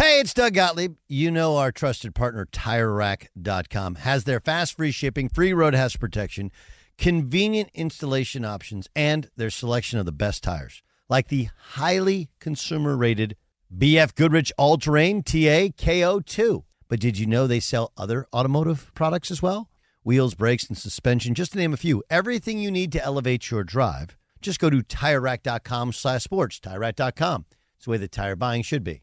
Hey, it's Doug Gottlieb. You know our trusted partner, TireRack.com, has their fast free shipping, free road hazard protection, convenient installation options, and their selection of the best tires, like the highly consumer rated BF Goodrich All Terrain TA KO2. But did you know they sell other automotive products as well? Wheels, brakes, and suspension, just to name a few. Everything you need to elevate your drive. Just go to TireRack.com slash sports. TireRack.com. It's the way that tire buying should be.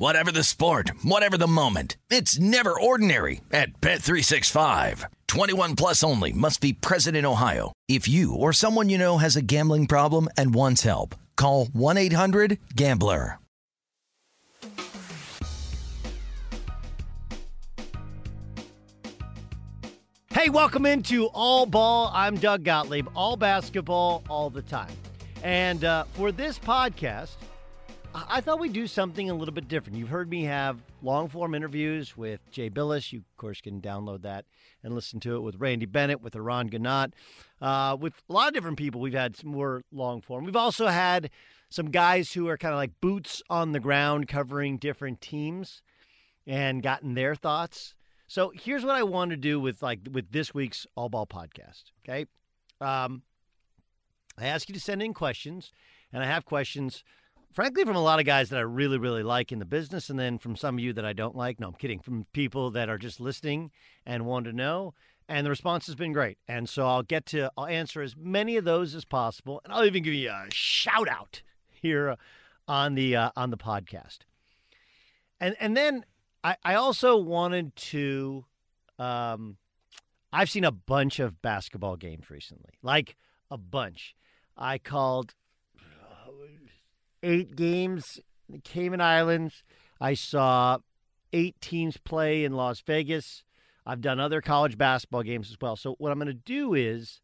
Whatever the sport, whatever the moment, it's never ordinary at Bet365. 21 plus only must be present in Ohio. If you or someone you know has a gambling problem and wants help, call 1-800-GAMBLER. Hey, welcome into All Ball. I'm Doug Gottlieb. All basketball, all the time. And uh, for this podcast, I thought we'd do something a little bit different. You've heard me have long form interviews with Jay Bilas. You, of course, can download that and listen to it with Randy Bennett, with Eran Ganot, uh, with a lot of different people. We've had some more long form. We've also had some guys who are kind of like boots on the ground covering different teams and gotten their thoughts. So here's what I want to do with like with this week's All Ball podcast. Okay, um, I ask you to send in questions, and I have questions, frankly, from a lot of guys that I really really like in the business, and then from some of you that I don't like. No, I'm kidding. From people that are just listening and want to know. And the response has been great. And so I'll get to I'll answer as many of those as possible, and I'll even give you a shout out here on the uh, on the podcast. And and then I, I also wanted to um I've seen a bunch of basketball games recently. Like a bunch. I called uh, eight games in the Cayman Islands. I saw eight teams play in Las Vegas. I've done other college basketball games as well. So what I'm going to do is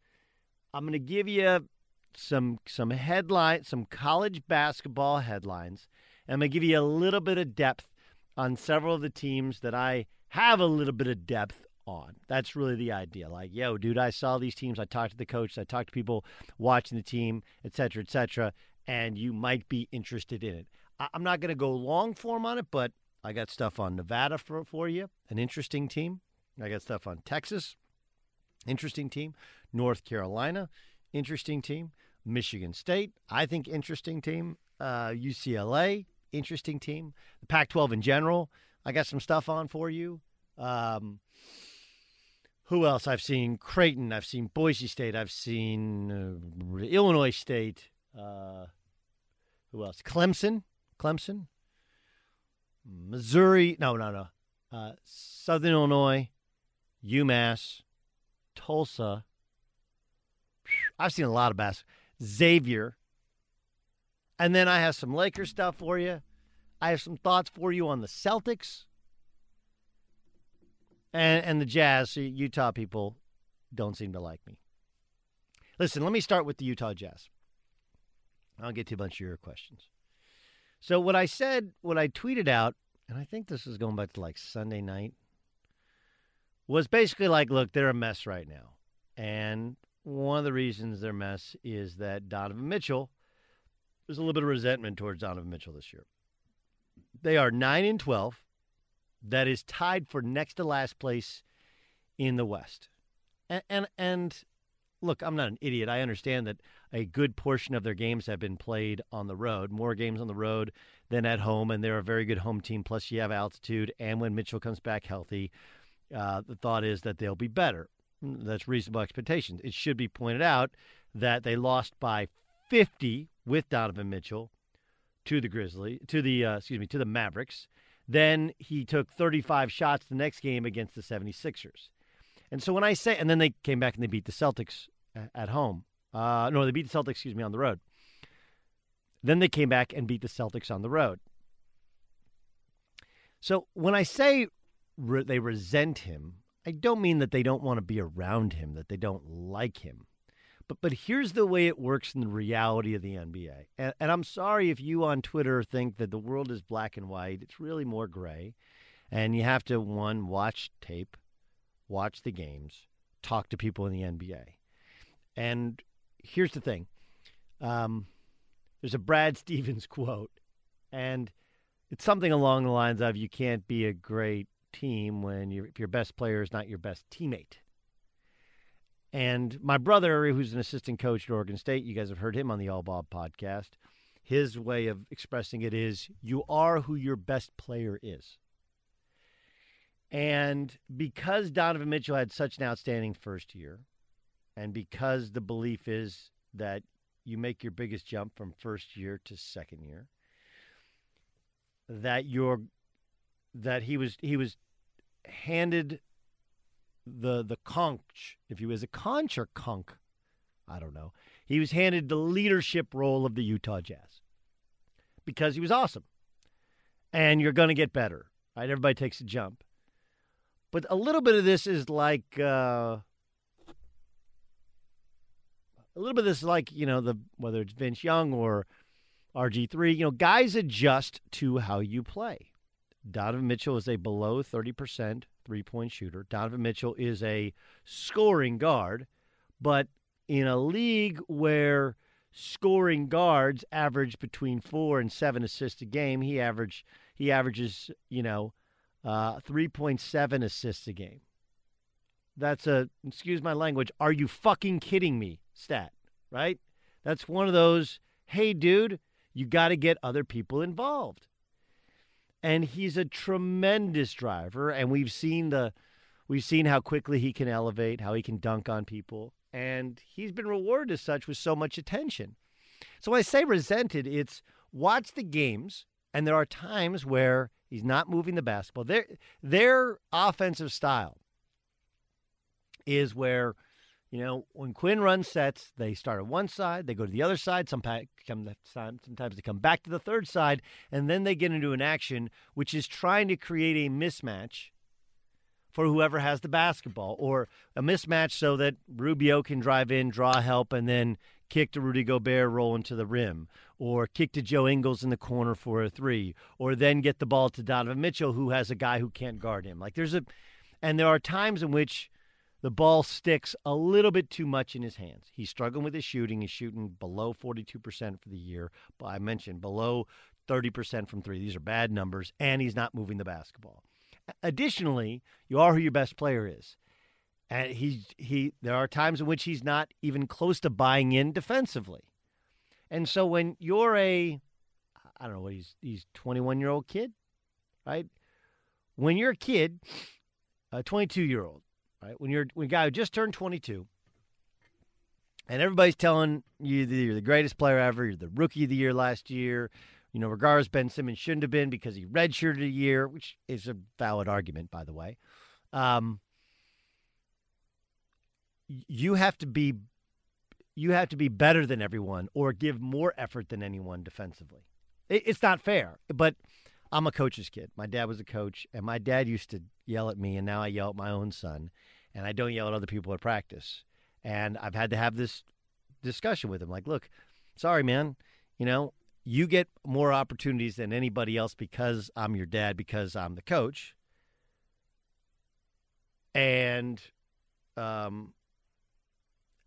I'm going to give you some some headline, some college basketball headlines. And I'm going to give you a little bit of depth on several of the teams that I have a little bit of depth on. That's really the idea. Like, yo, dude, I saw these teams. I talked to the coach. I talked to people watching the team, et cetera, et cetera. And you might be interested in it. I- I'm not going to go long form on it, but I got stuff on Nevada for, for you, an interesting team. I got stuff on Texas, interesting team. North Carolina, interesting team. Michigan State, I think interesting team. Uh, UCLA, interesting team. The Pac 12 in general, I got some stuff on for you. Um, who else? I've seen Creighton. I've seen Boise State. I've seen uh, Illinois State. Uh, who else? Clemson. Clemson. Missouri. No, no, no. uh, Southern Illinois, UMass, Tulsa. I've seen a lot of basketball. Xavier. And then I have some Lakers stuff for you. I have some thoughts for you on the Celtics and and the Jazz. Utah people don't seem to like me. Listen, let me start with the Utah Jazz. I'll get to a bunch of your questions. So what I said, what I tweeted out, and I think this is going back to like Sunday night, was basically like, look, they're a mess right now. And one of the reasons they're a mess is that Donovan Mitchell, there's a little bit of resentment towards Donovan Mitchell this year. They are 9 and 12. That is tied for next to last place in the West. And, and, and look, I'm not an idiot. I understand that a good portion of their games have been played on the road, more games on the road than at home, and they're a very good home team. Plus, you have altitude, and when Mitchell comes back healthy, uh, the thought is that they'll be better. That's reasonable expectations. It should be pointed out that they lost by 50 with Donovan Mitchell to the Grizzly, to the uh, excuse me, to the Mavericks. Then he took 35 shots the next game against the 76ers. And so when I say, and then they came back and they beat the Celtics at home. Uh, no, they beat the Celtics, excuse me, on the road. Then they came back and beat the Celtics on the road. So when I say re- they resent him, I don't mean that they don't want to be around him, that they don't like him. But but here's the way it works in the reality of the NBA. And, and I'm sorry if you on Twitter think that the world is black and white. It's really more gray. And you have to one watch tape, watch the games, talk to people in the NBA. And here's the thing um, there's a Brad Stevens quote, and it's something along the lines of you can't be a great team when your best player is not your best teammate. And my brother, who's an assistant coach at Oregon State, you guys have heard him on the All Ball podcast. His way of expressing it is you are who your best player is. And because Donovan Mitchell had such an outstanding first year, and because the belief is that you make your biggest jump from first year to second year, that you're that he was he was handed the the conch, if he was a conch or conch, I don't know. He was handed the leadership role of the Utah Jazz because he was awesome, and you're going to get better. Right? Everybody takes a jump, but a little bit of this is like. Uh, a little bit of this is like you know the whether it's Vince Young or RG3, you know, guys adjust to how you play. Donovan Mitchell is a below 30% three-point shooter. Donovan Mitchell is a scoring guard, but in a league where scoring guards average between 4 and 7 assists a game, he average he averages, you know, uh, 3.7 assists a game. That's a excuse my language, are you fucking kidding me? stat, right? That's one of those, hey, dude, you got to get other people involved. And he's a tremendous driver, and we've seen the we've seen how quickly he can elevate, how he can dunk on people, and he's been rewarded as such with so much attention. So when I say resented, it's watch the games, and there are times where he's not moving the basketball. Their their offensive style is where you know, when Quin runs sets, they start on one side, they go to the other side. Sometimes, sometimes they come back to the third side, and then they get into an action which is trying to create a mismatch for whoever has the basketball, or a mismatch so that Rubio can drive in, draw help, and then kick to Rudy Gobert, rolling to the rim, or kick to Joe Ingles in the corner for a three, or then get the ball to Donovan Mitchell, who has a guy who can't guard him. Like there's a, and there are times in which the ball sticks a little bit too much in his hands. He's struggling with his shooting. He's shooting below 42% for the year. But I mentioned below 30% from three. These are bad numbers, and he's not moving the basketball. Additionally, you are who your best player is. And he's he there are times in which he's not even close to buying in defensively. And so when you're a I don't know what he's he's 21 year old kid, right? When you're a kid, a 22 year old, right? When you're when a guy who just turned 22, and everybody's telling you that you're the greatest player ever, you're the rookie of the year last year, You know, regardless, Ben Simmons shouldn't have been because he redshirted a year, which is a valid argument, by the way. Um, you have to be you have to be better than everyone or give more effort than anyone defensively. It, it's not fair, but I'm a coach's kid. My dad was a coach, and my dad used to yell at me, and now I yell at my own son, and I don't yell at other people at practice. And I've had to have this discussion with him like, look, sorry, man, you know, you get more opportunities than anybody else because I'm your dad, because I'm the coach. And um,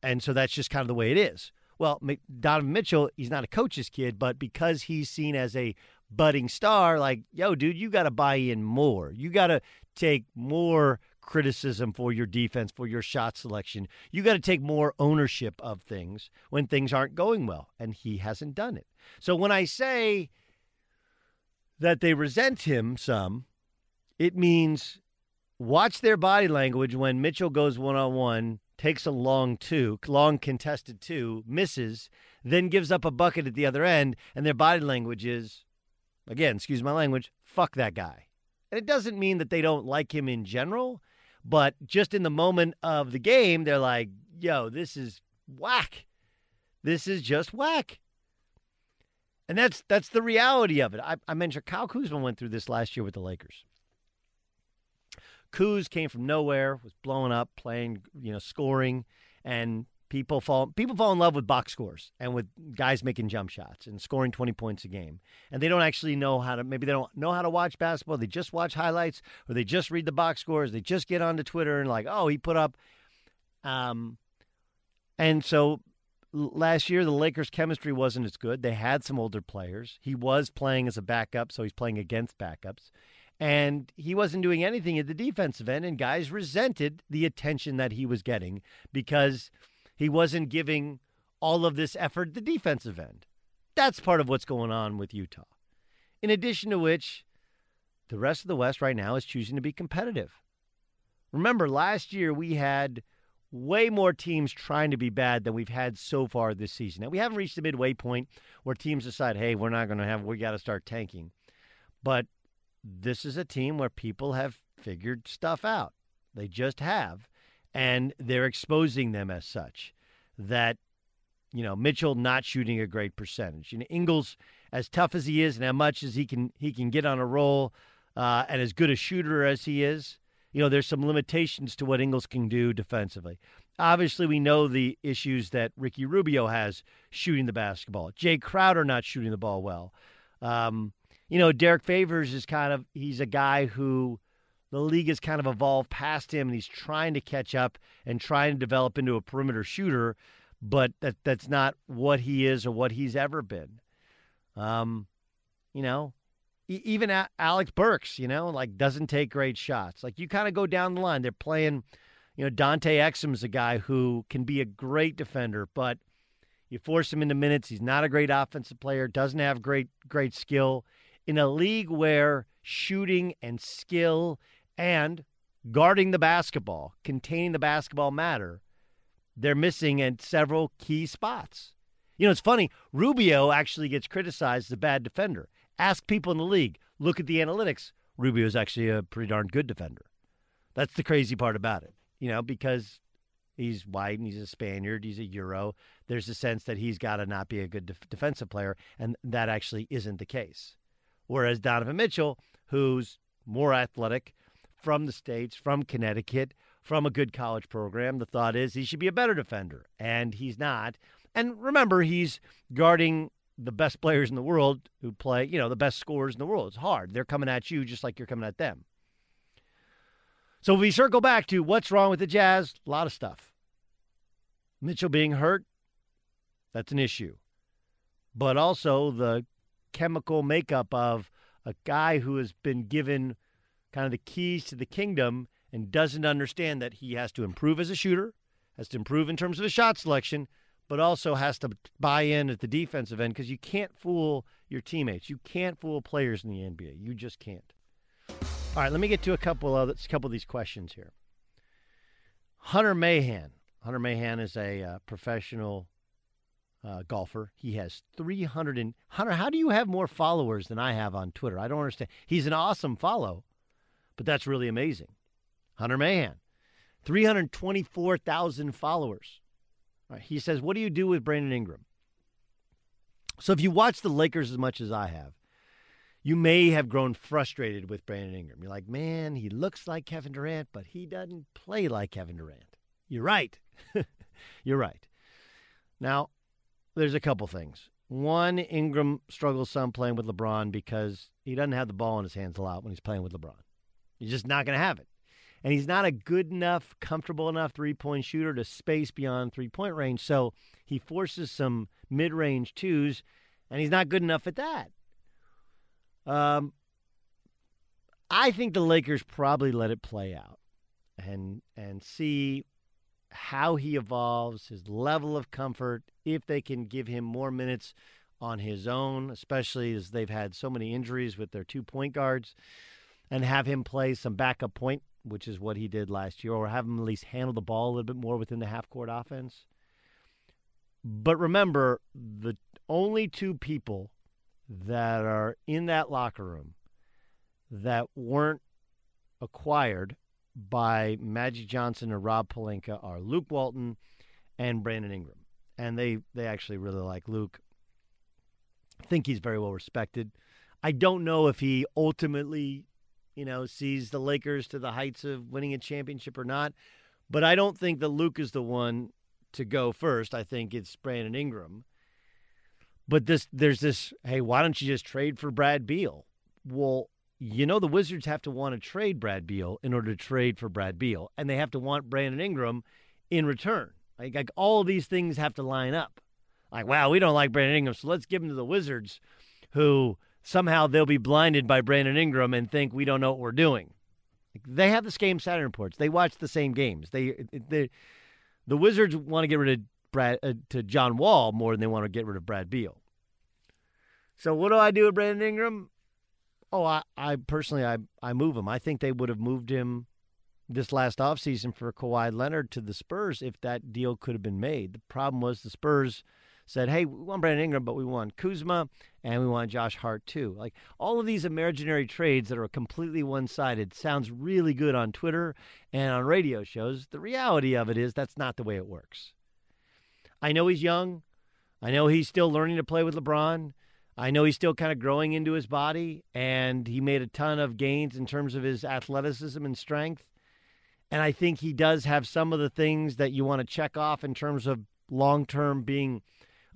and so that's just kind of the way it is. Well, Donovan Mitchell, he's not a coach's kid, but because he's seen as a budding star, like, yo, dude, you got to buy in more. You got to take more criticism for your defense, for your shot selection. You got to take more ownership of things when things aren't going well. And he hasn't done it. So when I say that they resent him some, it means watch their body language when Mitchell goes one on one takes a long two, long contested two, misses, then gives up a bucket at the other end, and their body language is, again, excuse my language, fuck that guy. And it doesn't mean that they don't like him in general, but just in the moment of the game, they're like, yo, this is whack. This is just whack. And that's that's the reality of it. I, I mentioned Kyle Kuzma went through this last year with the Lakers. Kuz came from nowhere, was blowing up, playing, you know, scoring, and people fall people fall in love with box scores and with guys making jump shots and scoring 20 points a game. And they don't actually know how to maybe they don't know how to watch basketball. They just watch highlights or they just read the box scores. They just get onto Twitter and like, "Oh, he put up um and so last year the Lakers chemistry wasn't as good. They had some older players. He was playing as a backup, so he's playing against backups and he wasn't doing anything at the defensive end, and guys resented the attention that he was getting because he wasn't giving all of this effort the defensive end. That's part of what's going on with Utah. In addition to which, the rest of the West right now is choosing to be competitive. Remember, last year we had way more teams trying to be bad than we've had so far this season. Now, we haven't reached the midway point where teams decide, hey, we're not going to have, we got to start tanking. But this is a team where people have figured stuff out. They just have. And they're exposing them as such. That, you know, Mitchell not shooting a great percentage. You know, Ingles, as tough as he is and how much as he can he can get on a roll, uh, and as good a shooter as he is, you know, there's some limitations to what Ingles can do defensively. Obviously, we know the issues that Ricky Rubio has shooting the basketball. Jae Crowder not shooting the ball well. Um, you know, Derrick Favors is kind of he's a guy who the league has kind of evolved past him and he's trying to catch up and trying to develop into a perimeter shooter, but that that's not what he is or what he's ever been. Um, you know, even Alec Burks, you know, like doesn't take great shots. Like you kind of go down the line. They're playing, you know, Dante Exum's a guy who can be a great defender, but you force him into minutes. He's not a great offensive player. Doesn't have great great skill in a league where shooting and skill and guarding the basketball, containing the basketball matter, they're missing at several key spots. You know, it's funny. Rubio actually gets criticized as a bad defender. Ask people in the league. Look at the analytics. Rubio is actually a pretty darn good defender. That's the crazy part about it, you know, because he's white and he's a Spaniard, he's a Euro. There's a sense that he's got to not be a good def- defensive player, and that actually isn't the case. Whereas Donovan Mitchell, who's more athletic from the States, from Connecticut, from a good college program, the thought is he should be a better defender, and he's not. And remember, he's guarding the best players in the world who play, you know, the best scorers in the world. It's hard. They're coming at you just like you're coming at them. So if we circle back to what's wrong with the Jazz, a lot of stuff. Mitchell being hurt, that's an issue. But also the chemical makeup of a guy who has been given kind of the keys to the kingdom and doesn't understand that he has to improve as a shooter, has to improve in terms of his shot selection, but also has to buy in at the defensive end because you can't fool your teammates. You can't fool players in the NBA. You just can't. All right, let me get to a couple of a couple of these questions here. Hunter Mahan. Hunter Mahan is a uh, professional uh, golfer. He has 300 and Hunter. How do you have more followers than I have on Twitter? I don't understand. He's an awesome follow, but that's really amazing. Hunter Mahan, 324,000 followers. He says, "What do you do with Brandon Ingram?" So if you watch the Lakers as much as I have, you may have grown frustrated with Brandon Ingram. You're like, man, he looks like Kevin Durant, but he doesn't play like Kevin Durant. You're right. You're right. Now, there's a couple things. One, Ingram struggles some playing with LeBron because he doesn't have the ball in his hands a lot when he's playing with LeBron. He's just not going to have it. And he's not a good enough, comfortable enough three point shooter to space beyond three point range. So he forces some mid range twos, and he's not good enough at that. Um, I think the Lakers probably let it play out and and see how he evolves, his level of comfort, if they can give him more minutes on his own, especially as they've had so many injuries with their two point guards, and have him play some backup point, which is what he did last year, or have him at least handle the ball a little bit more within the half court offense. But remember, the only two people that are in that locker room that weren't acquired by Magic Johnson or Rob Pelinka are Luke Walton and Brandon Ingram. And they, they actually really like Luke. I think he's very well respected. I don't know if he ultimately, you know, sees the Lakers to the heights of winning a championship or not. But I don't think that Luke is the one to go first. I think it's Brandon Ingram. But this there's this, hey, why don't you just trade for Brad Beal? Well, you know the Wizards have to want to trade Brad Beal in order to trade for Brad Beal, and they have to want Brandon Ingram in return. Like, like all these things have to line up. Like, wow, we don't like Brandon Ingram, so let's give him to the Wizards, who somehow they'll be blinded by Brandon Ingram and think we don't know what we're doing. They have the same Saturn reports. They watch the same games. They, they the Wizards want to get rid of Brad uh, to John Wall more than they want to get rid of Brad Beal. So what do I do with Brandon Ingram? Oh, I, I personally, I, I move him. I think they would have moved him this last offseason for Kawhi Leonard to the Spurs if that deal could have been made. The problem was the Spurs said, hey, we want Brandon Ingram, but we want Kuzma and we want Josh Hart too. Like all of these imaginary trades that are completely one sided sounds really good on Twitter and on radio shows. The reality of it is that's not the way it works. I know he's young. I know he's still learning to play with LeBron. I know he's still kind of growing into his body, and he made a ton of gains in terms of his athleticism and strength. And I think he does have some of the things that you want to check off in terms of long term being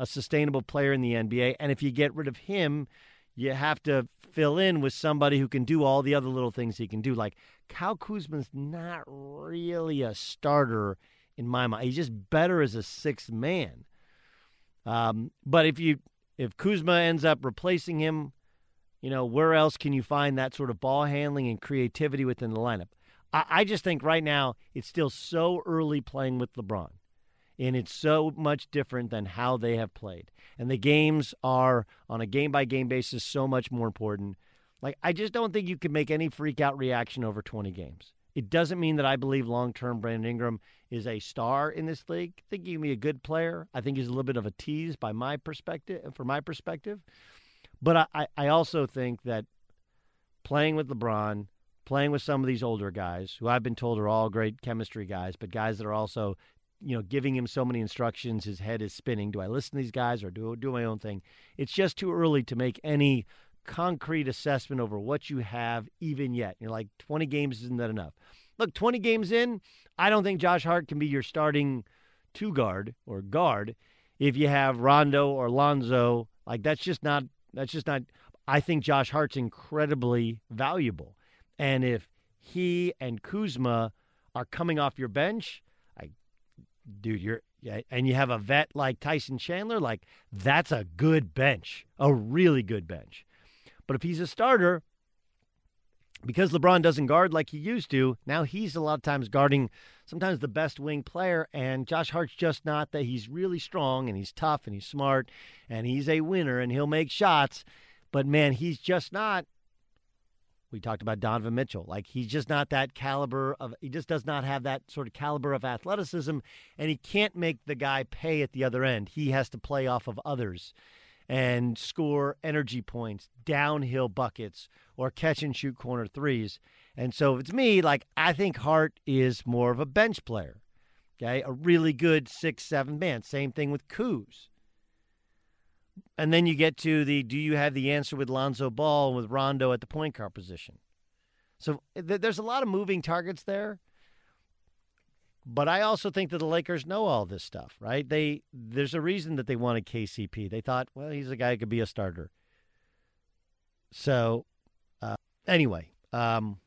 a sustainable player in the NBA. And if you get rid of him, you have to fill in with somebody who can do all the other little things he can do. Like Kyle Kuzma's not really a starter in my mind. He's just better as a sixth man. Um, but if you if Kuzma ends up replacing him, you know, where else can you find that sort of ball handling and creativity within the lineup? I, I just think right now it's still so early playing with LeBron. And it's so much different than how they have played. And the games are, on a game by game basis, so much more important. Like, I just don't think you can make any freak out reaction over 20 games. It doesn't mean that I believe long term Brandon Ingram is a star in this league. I think he can be a good player. I think he's a little bit of a tease by my perspective, from my perspective. But I, I also think that playing with LeBron, playing with some of these older guys, who I've been told are all great chemistry guys, but guys that are also, you know, giving him so many instructions, his head is spinning. Do I listen to these guys or do do my own thing? It's just too early to make any concrete assessment over what you have even yet. You're like 20 games isn't that enough? Look, 20 games in, I don't think Josh Hart can be your starting two guard or guard if you have Rondo or Lonzo. Like that's just not that's just not I think Josh Hart's incredibly valuable. And if he and Kuzma are coming off your bench, dude, you're and you have a vet like Tyson Chandler, like that's a good bench, a really good bench. But if he's a starter, because LeBron doesn't guard like he used to, now he's a lot of times guarding sometimes the best wing player, and Josh Hart's just not that. He's really strong and he's tough and he's smart and he's a winner and he'll make shots, but man, he's just not We talked about Donovan Mitchell. Like he's just not that caliber of he just does not have that sort of caliber of athleticism and he can't make the guy pay at the other end. He has to play off of others and score energy points, downhill buckets or catch and shoot corner threes. And so if it's me, like I think Hart is more of a bench player. Okay? A really good 6-7 man. Same thing with Kuz. And then you get to the do you have the answer with Lonzo Ball and with Rondo at the point guard position? So th- there's a lot of moving targets there. But I also think that the Lakers know all this stuff, right? They there's a reason that they wanted KCP. They thought, well, he's a guy who could be a starter. So, uh, anyway, um,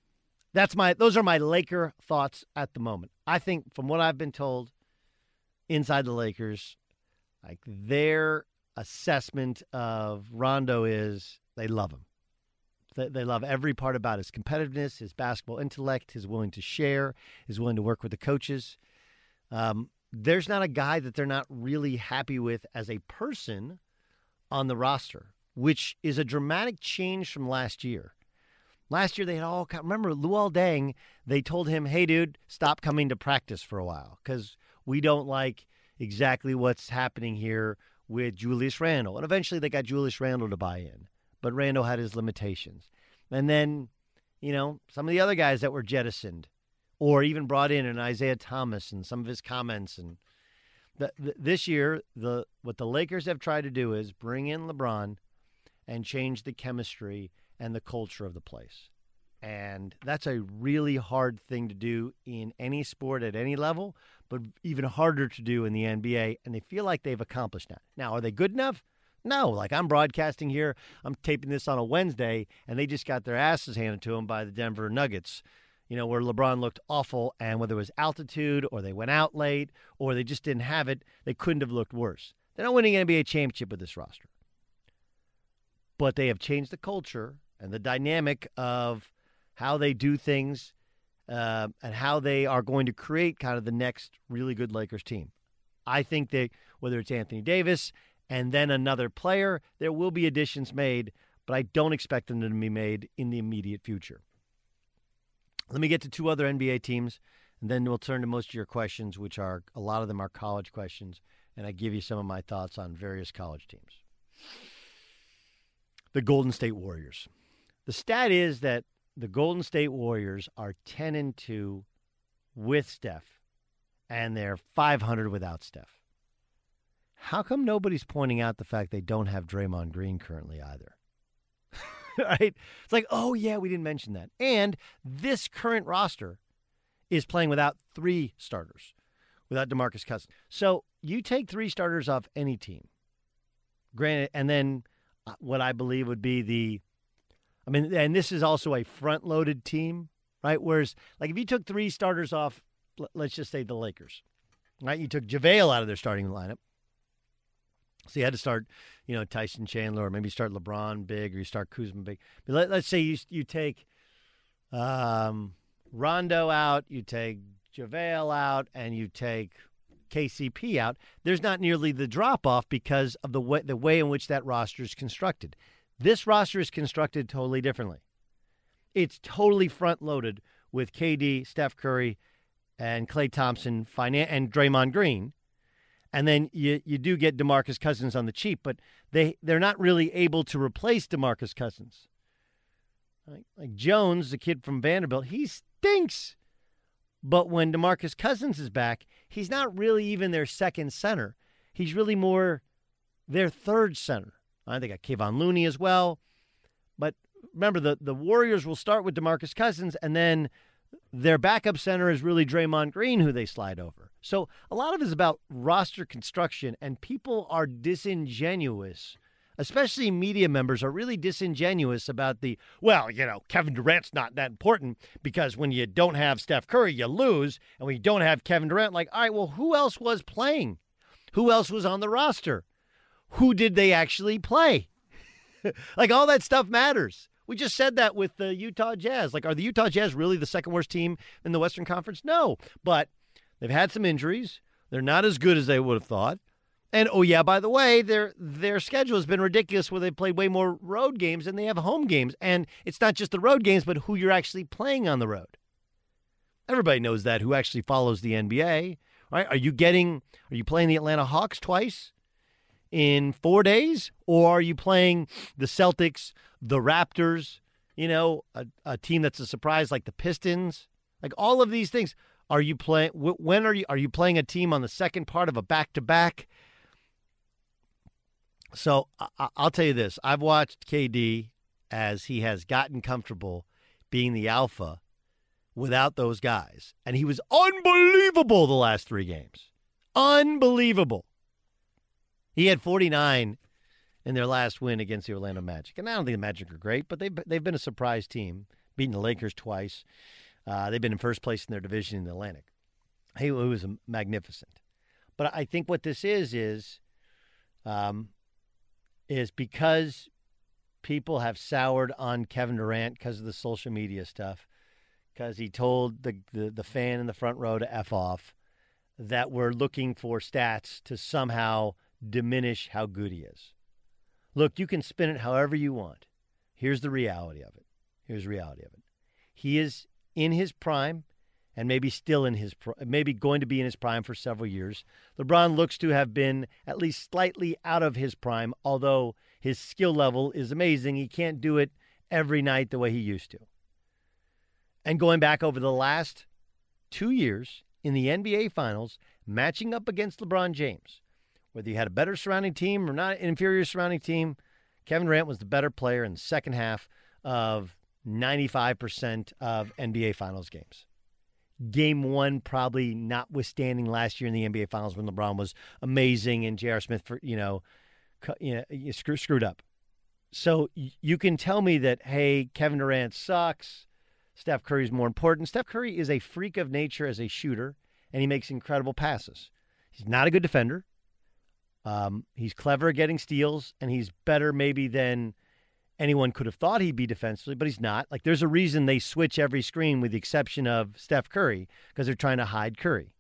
that's my those are my Laker thoughts at the moment. I think from what I've been told inside the Lakers, like their assessment of Rondo is they love him. They, love every part about his competitiveness, his basketball intellect, his willing to share, his willing to work with the coaches. Um, there's not a guy that they're not really happy with as a person on the roster, which is a dramatic change from last year. Last year they had all remember Luol Deng. They told him, "Hey, dude, stop coming to practice for a while because we don't like exactly what's happening here with Julius Randle. And eventually they got Julius Randle to buy in, but Randle had his limitations. And then, you know, some of the other guys that were jettisoned or even brought in, and Isaiah Thomas and some of his comments. And the, the, this year, the what the Lakers have tried to do is bring in LeBron and change the chemistry and the culture of the place. And that's a really hard thing to do in any sport at any level, but even harder to do in the NBA. And they feel like they've accomplished that. Now, are they good enough? No. Like I'm broadcasting here, I'm taping this on a Wednesday, and they just got their asses handed to them by the Denver Nuggets. You know, where LeBron looked awful, and whether it was altitude or they went out late or they just didn't have it, they couldn't have looked worse. They're not winning an NBA championship with this roster. But they have changed the culture and the dynamic of how they do things, uh, and how they are going to create kind of the next really good Lakers team. I think that whether it's Anthony Davis and then another player, there will be additions made, but I don't expect them to be made in the immediate future. Let me get to two other NBA teams, and then we'll turn to most of your questions, which are a lot of them are college questions, and I give you some of my thoughts on various college teams. The Golden State Warriors. The stat is that the Golden State Warriors are 10 and 2 with Steph, and they're 500 without Steph. How come nobody's pointing out the fact they don't have Draymond Green currently either? right? It's like, oh, yeah, we didn't mention that. And this current roster is playing without three starters, without DeMarcus Cousins. So you take three starters off any team, granted, and then uh, what I believe would be the I mean, and this is also a front loaded team, right? Whereas, like, if you took three starters off, let's just say the Lakers, right? You took JaVale out of their starting lineup. So you had to start, you know, Tyson Chandler, or maybe start LeBron big, or you start Kuzma big. But let, us say you you take um, Rondo out, you take JaVale out, and you take KCP out. There's not nearly the drop off because of the way the way in which that roster is constructed. This roster is constructed totally differently. It's totally front loaded with KD, Steph Curry, and Klay Thompson, and Draymond Green. And then you, you do get DeMarcus Cousins on the cheap, but they, they're not really able to replace DeMarcus Cousins. Like, like Jones, the kid from Vanderbilt, he stinks. But when DeMarcus Cousins is back, he's not really even their second center. He's really more their third center. I think got Kevon Looney as well. But remember, the, the Warriors will start with DeMarcus Cousins, and then their backup center is really Draymond Green, who they slide over. So a lot of it is about roster construction, and people are disingenuous. Especially media members are really disingenuous about the, well, you know, Kevin Durant's not that important because when you don't have Steph Curry, you lose. And when you don't have Kevin Durant, like, all right, well, who else was playing? Who else was on the roster? Who did they actually play? like all that stuff matters. We just said that with the Utah Jazz. Like, are the Utah Jazz really the second worst team in the Western Conference? No, but they've had some injuries. They're not as good as they would have thought. And oh yeah, by the way, their their schedule has been ridiculous where they played way more road games than they have home games. And it's not just the road games, but who you're actually playing on the road. Everybody knows that who actually follows the NBA. Right? Are you getting are you playing the Atlanta Hawks twice in 4 days or are you playing the Celtics, the Raptors, you know, a, a team that's a surprise like the Pistons? Like all of these things. Are you playing when are you are you playing a team on the second part of a back-to-back? So I, I'll tell you this: I've watched KD as he has gotten comfortable being the alpha without those guys, and he was unbelievable the last three games. Unbelievable. He had 49 in their last win against the Orlando Magic, and I don't think the Magic are great, but they've they've been a surprise team, beating the Lakers twice. Uh, they've been in first place in their division in the Atlantic. He was magnificent. But I think what this is is um, is because people have soured on Kevin Durant because of the social media stuff, because he told the, the, the fan in the front row to F off, that we're looking for stats to somehow diminish how good he is. Look, you can spin it however you want. Here's the reality of it. Here's the reality of it. He is in his prime and maybe still in his maybe going to be in his prime for several years. LeBron looks to have been at least slightly out of his prime, although his skill level is amazing. He can't do it every night the way he used to. And going back over the last 2 years in the NBA finals, matching up against LeBron James, whether you had a better surrounding team or not an inferior surrounding team, Kevin Durant was the better player in the second half of 95% of NBA finals games game one, probably notwithstanding last year in the NBA Finals when LeBron was amazing and J.R. Smith, for, you know, you know screw, screwed up. So you can tell me that, hey, Kevin Durant sucks. Steph Curry is more important. Steph Curry is a freak of nature as a shooter, and he makes incredible passes. He's not a good defender. Um, he's clever at getting steals, and he's better maybe than anyone could have thought he'd be defensively, but he's not. Like there's a reason they switch every screen with the exception of Steph Curry because they're trying to hide Curry.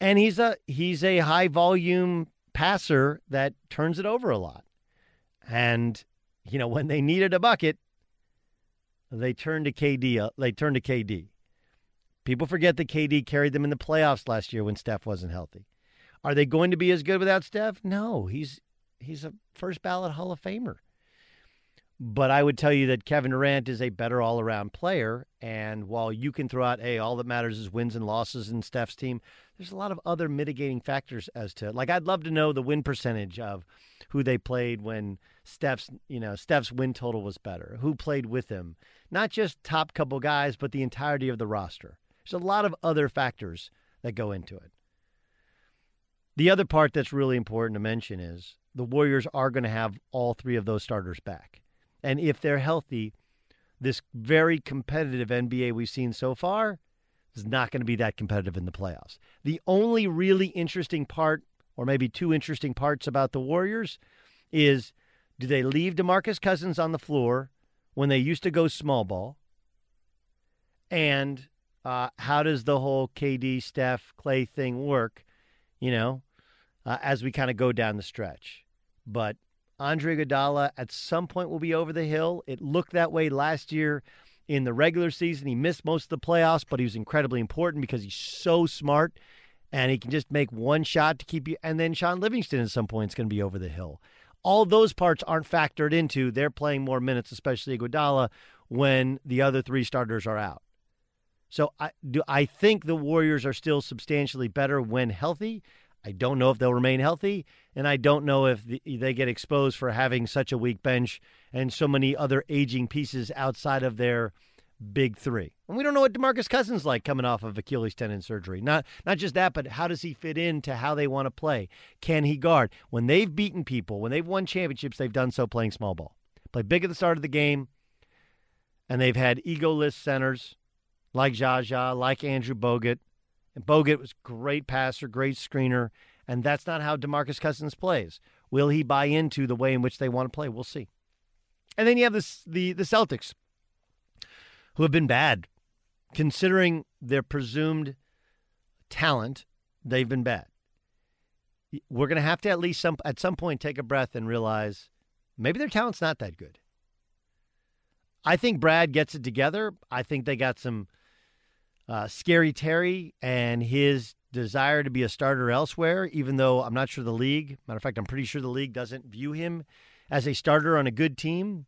And he's a he's a high volume passer that turns it over a lot. And you know, when they needed a bucket, they turned to KD. Uh, they turned to KD. People forget that KD carried them in the playoffs last year when Steph wasn't healthy. Are they going to be as good without Steph? No, he's he's a first ballot Hall of Famer. But I would tell you that Kevin Durant is a better all around player. And while you can throw out, hey, all that matters is wins and losses in Steph's team, there's a lot of other mitigating factors as to like I'd love to know the win percentage of who they played when Steph's you know Steph's win total was better, who played with him, not just top couple guys, but the entirety of the roster. There's a lot of other factors that go into it. The other part that's really important to mention is the Warriors are going to have all three of those starters back. And if they're healthy, this very competitive NBA we've seen so far is not going to be that competitive in the playoffs. The only really interesting part, or maybe two interesting parts about the Warriors, is do they leave DeMarcus Cousins on the floor when they used to go small ball? And uh, how does the whole KD, Steph, Clay thing work, you know, uh, as we kind of go down the stretch? But Andre Iguodala at some point will be over the hill. It looked that way last year in the regular season. He missed most of the playoffs, but he was incredibly important because he's so smart and he can just make one shot to keep you. And then Shaun Livingston at some point is going to be over the hill. All those parts aren't factored into. They're playing more minutes, especially Iguodala, when the other three starters are out. So I do I think the Warriors are still substantially better when healthy. I don't know if they'll remain healthy, and I don't know if they get exposed for having such a weak bench and so many other aging pieces outside of their big three. And we don't know what DeMarcus Cousins like coming off of Achilles tendon surgery. Not not just that, but how does he fit into how they want to play? Can he guard? When they've beaten people, when they've won championships, they've done so playing small ball. Play big at the start of the game, and they've had egoless centers like Zaza, like Andrew Bogut, and Bogut was great passer, great screener, and that's not how DeMarcus Cousins plays. Will he buy into the way in which they want to play? We'll see. And then you have this, the the Celtics, who have been bad, considering their presumed talent. They've been bad. we're going to have to at least some at some point take a breath and realize maybe their talent's not that good. I think Brad gets it together. I think they got some uh, scary Terry and his desire to be a starter elsewhere, even though I'm not sure the league, matter of fact, I'm pretty sure the league doesn't view him as a starter on a good team.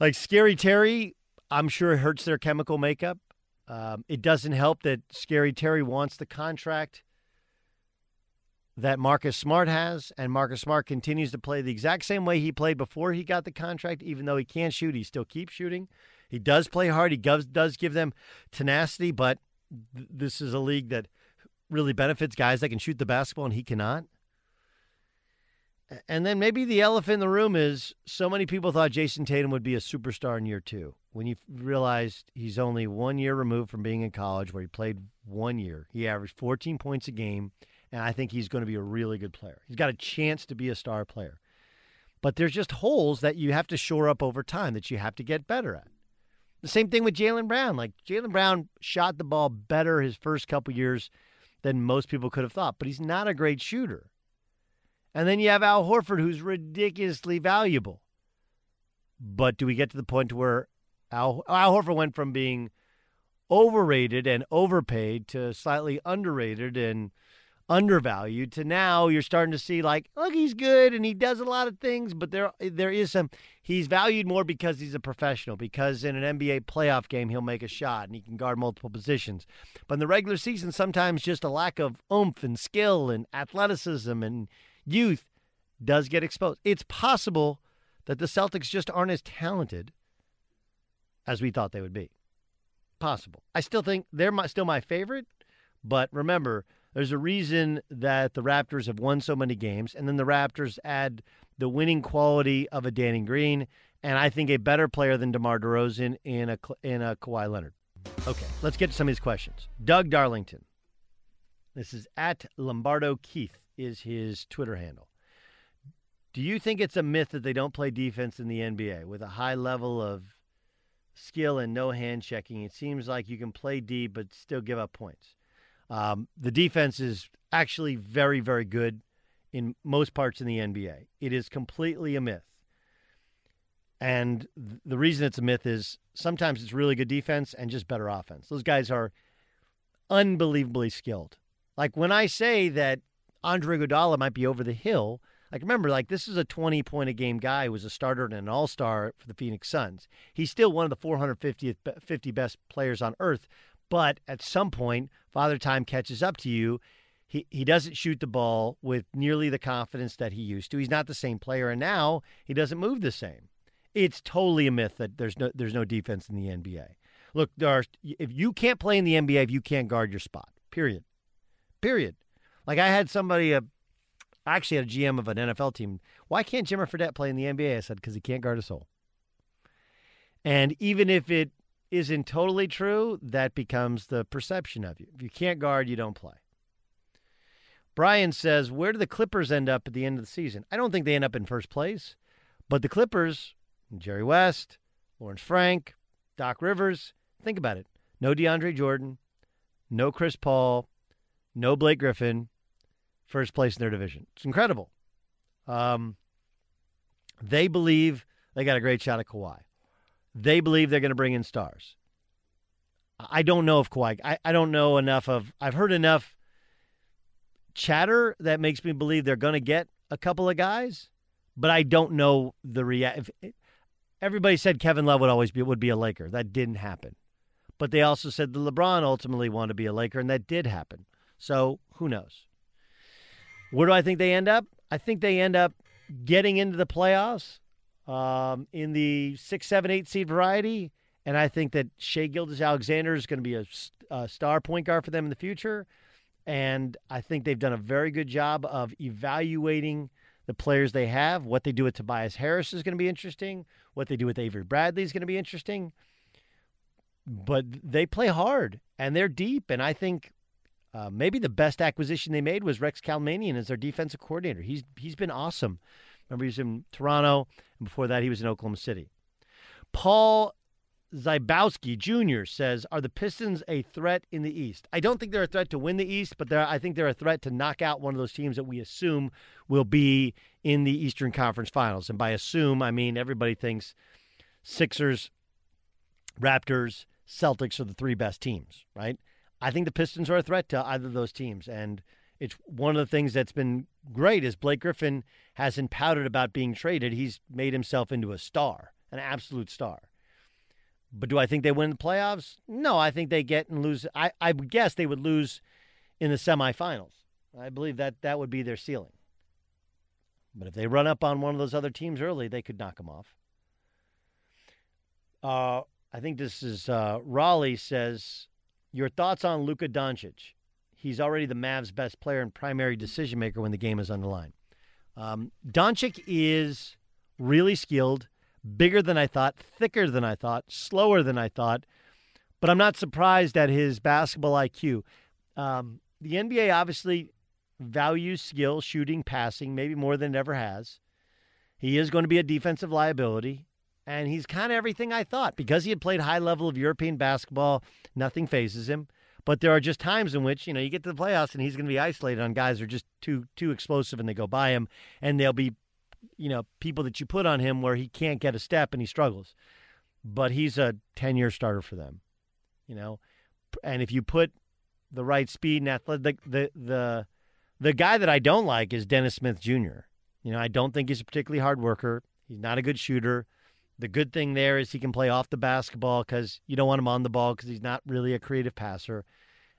Like Scary Terry, I'm sure it hurts their chemical makeup. Um, it doesn't help that Scary Terry wants the contract that Marcus Smart has, and Marcus Smart continues to play the exact same way he played before he got the contract. Even though he can't shoot, he still keeps shooting. He does play hard. He does, does give them tenacity, but th- this is a league that really benefits guys that can shoot the basketball and he cannot. And then maybe the elephant in the room is so many people thought Jayson Tatum would be a superstar in year two. When you realized he's only one year removed from being in college, where he played one year, he averaged 14 points a game, and I think he's going to be a really good player. He's got a chance to be a star player. But there's just holes that you have to shore up over time that you have to get better at. The same thing with Jaylen Brown. Like Jaylen Brown shot the ball better his first couple years than most people could have thought, but he's not a great shooter. And then you have Al Horford, who's ridiculously valuable. But do we get to the point where Al, Al Horford went from being overrated and overpaid to slightly underrated and undervalued to now you're starting to see like look he's good and he does a lot of things but there there is some he's valued more because he's a professional because in an NBA playoff game he'll make a shot and he can guard multiple positions. But in the regular season sometimes just a lack of oomph and skill and athleticism and youth does get exposed. It's possible that the Celtics just aren't as talented as we thought they would be. Possible. I still think they're my, still my favorite but remember there's a reason that the Raptors have won so many games, and then the Raptors add the winning quality of a Danny Green, and I think a better player than DeMar DeRozan in a in a Kawhi Leonard. Okay, let's get to some of these questions. Doug Darlington, this is at Lombardo Keith is his Twitter handle. Do you think it's a myth that they don't play defense in the NBA with a high level of skill and no hand checking? It seems like you can play deep but still give up points. Um, the defense is actually very, very good in most parts in the NBA. It is completely a myth. And th- the reason it's a myth is sometimes it's really good defense and just better offense. Those guys are unbelievably skilled. Like when I say that Andre Iguodala might be over the hill, like remember, like this is a 20 point a game guy who was a starter and an all star for the Phoenix Suns. He's still one of the 450 50 best players on earth, but at some point, Father Time catches up to you. He, he doesn't shoot the ball with nearly the confidence that he used to. He's not the same player, and now he doesn't move the same. It's totally a myth that there's no there's no defense in the NBA. Look, there are, if you can't play in the NBA, if you can't guard your spot, period, period. Like I had somebody, uh, I actually had a GM of an NFL team. Why can't Jimmer Fredette play in the NBA? I said because he can't guard a soul. And even if it isn't totally true, that becomes the perception of you. If you can't guard, you don't play. Brian says, Where do the Clippers end up at the end of the season? I don't think they end up in first place, but the Clippers, Jerry West, Lawrence Frank, Doc Rivers, think about it. No DeAndre Jordan, no Chris Paul, no Blake Griffin, first place in their division. It's incredible. Um, they believe they got a great shot at Kawhi. They believe they're going to bring in stars. I don't know if Kawhi. I, I don't know enough of. I've heard enough chatter that makes me believe they're going to get a couple of guys, but I don't know the react. Everybody said Kevin Love would always be would be a Laker. That didn't happen. But they also said the LeBron ultimately wanted to be a Laker, and that did happen. So who knows? Where do I think they end up? I think they end up getting into the playoffs um, in the six, seven, eight seed variety. And I think that Shai Gilgeous-Alexander is going to be a, a, star point guard for them in the future. And I think they've done a very good job of evaluating the players they have. What they do with Tobias Harris is going to be interesting. What they do with Avery Bradley is going to be interesting. But they play hard and they're deep. And I think uh, maybe the best acquisition they made was Rex Kalamian as their defensive coordinator. He's he's been awesome. Remember, he was in Toronto, and before that, he was in Oklahoma City. Paul Zybowski Jr. says, "Are the Pistons a threat in the East? I don't think they're a threat to win the East, but I think they're a threat to knock out one of those teams that we assume will be in the Eastern Conference Finals. And by assume, I mean everybody thinks Sixers, Raptors, Celtics are the three best teams, right? I think the Pistons are a threat to either of those teams, and it's one of the things that's been great is Blake Griffin hasn't pouted about being traded. He's made himself into a star, an absolute star." But do I think they win the playoffs? No, I think they get and lose. I, I would guess they would lose in the semifinals. I believe that that would be their ceiling. But if they run up on one of those other teams early, they could knock them off. Uh, I think this is uh, Raleigh says, Your thoughts on Luka Doncic? He's already the Mavs' best player and primary decision maker when the game is on the line. Um, Doncic is really skilled bigger than I thought, thicker than I thought, slower than I thought. But I'm not surprised at his basketball IQ. Um, the NBA obviously values skill, shooting, passing, maybe more than it ever has. He is going to be a defensive liability, and he's kind of everything I thought. Because he had played high level of European basketball, nothing phases him. But there are just times in which, you know, you get to the playoffs and he's going to be isolated on guys who are just too too explosive and they go by him and they'll be you know, people that you put on him where he can't get a step and he struggles. But he's a 10 year starter for them, you know. And if you put the right speed and athletic, the, the, the guy that I don't like is Dennis Smith Jr. You know, I don't think he's a particularly hard worker. He's not a good shooter. The good thing there is he can play off the basketball because you don't want him on the ball because he's not really a creative passer.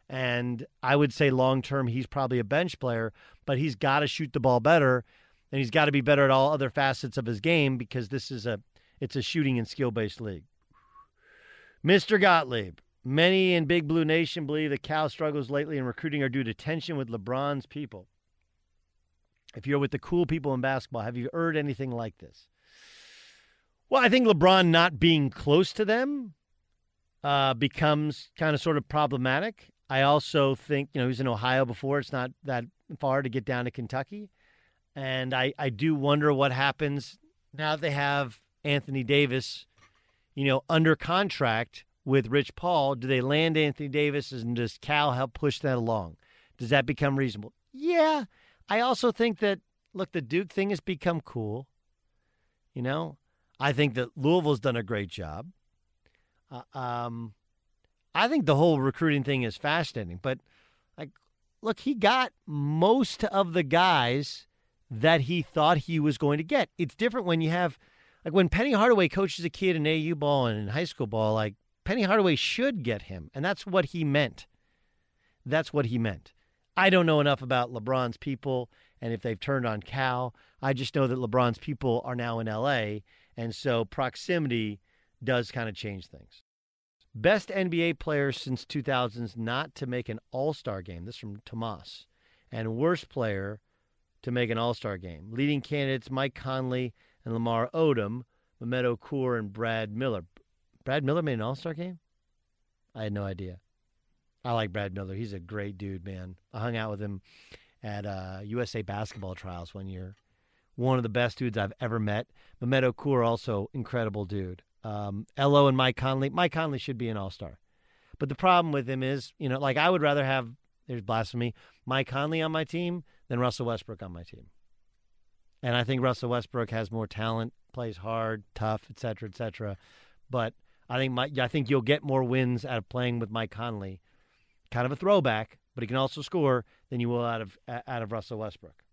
And I would say long term, he's probably a bench player, but he's got to shoot the ball better and he's got to be better at all other facets of his game because this is a it's a shooting and skill based league. Mr. Gottlieb, many in Big Blue Nation believe the Cal struggles lately in recruiting are due to tension with LeBron's people. If you're with the cool people in basketball, have you heard anything like this? Well, I think LeBron not being close to them uh, becomes kind of sort of problematic. I also think, you know, he was in Ohio before. It's not that far to get down to Kentucky. And I, I do wonder what happens now that they have Anthony Davis, you know, under contract with Rich Paul. Do they land Anthony Davis and does Cal help push that along? Does that become reasonable? Yeah. I also think that, look, the Duke thing has become cool. You know, I think that Louisville's done a great job. Uh, um, I think the whole recruiting thing is fascinating, but like, look, he got most of the guys that he thought he was going to get. It's different when you have, like when Penny Hardaway coaches a kid in AU ball and in high school ball, like Penny Hardaway should get him. And that's what he meant. That's what he meant. I don't know enough about LeBron's people and if they've turned on Cal. I just know that LeBron's people are now in LA. And so proximity does kind of change things. Best NBA player since 2000s not to make an All Star game. This from Tomas. And worst player to make an All Star game. Leading candidates Mike Conley and Lamar Odom, Mehmet Okur, and Brad Miller. Brad Miller made an All Star game? I had no idea. I like Brad Miller. He's a great dude, man. I hung out with him at uh, USA basketball trials one year. One of the best dudes I've ever met. Mehmet Okur, also incredible dude. Um, Elo and Mike Conley. Mike Conley should be an All Star. But the problem with him is, you know, like I would rather have, there's blasphemy, Mike Conley on my team than Russell Westbrook on my team. And I think Russell Westbrook has more talent, plays hard, tough, et cetera, et cetera. But I think my, I think you'll get more wins out of playing with Mike Conley, kind of a throwback, but he can also score than you will out of out of Russell Westbrook.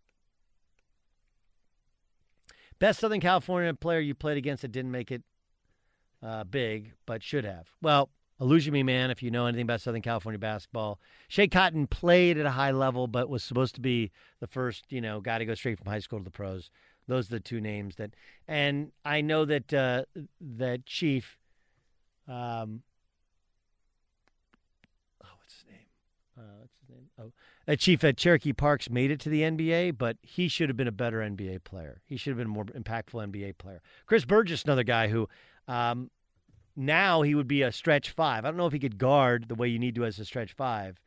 Best Southern California player you played against that didn't make it uh, big, but should have. Well, Illusion Me Man, if you know anything about Southern California basketball. Schea Cotton played at a high level, but was supposed to be the first, you know, guy to go straight from high school to the pros. Those are the two names that, and I know that uh, that Chief, um, oh, what's his name? Uh, what's his name? Oh, that Chief at Cherokee Parks made it to the NBA, but he should have been a better NBA player. He should have been a more impactful NBA player. Chris Burgess, another guy who um, now he would be a stretch five. I don't know if he could guard the way you need to as a stretch five.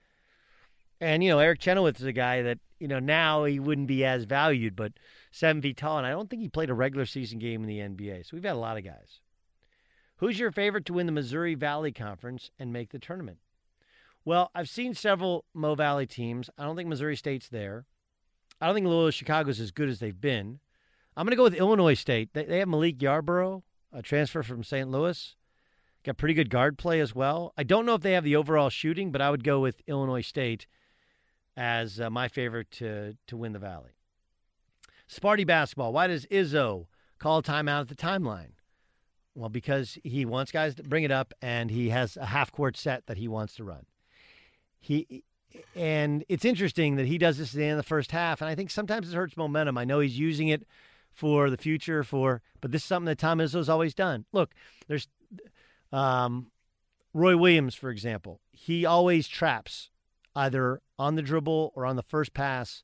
And, you know, Eric Chenowith is a guy that, you know, now he wouldn't be as valued, but seven feet tall. And I don't think he played a regular season game in the NBA. So we've had a lot of guys. Who's your favorite to win the Missouri Valley Conference and make the tournament? Well, I've seen several Mo Valley teams. I don't think Missouri State's there. I don't think Loyola Chicago's as good as they've been. I'm going to go with Illinois State. They, they have Milik Yarbrough, a transfer from St. Louis. Got pretty good guard play as well. I don't know if they have the overall shooting, but I would go with Illinois State as uh, my favorite to to win the Valley. Sparty basketball. Why does Izzo call timeout at the timeline? Well, because he wants guys to bring it up, and he has a half court set that he wants to run. He and it's interesting that he does this at the end of the first half, and I think sometimes it hurts momentum. I know he's using it for the future, for but this is something that Tom Izzo's always done. Look, there's um, Roy Williams, for example. He always traps either on the dribble or on the first pass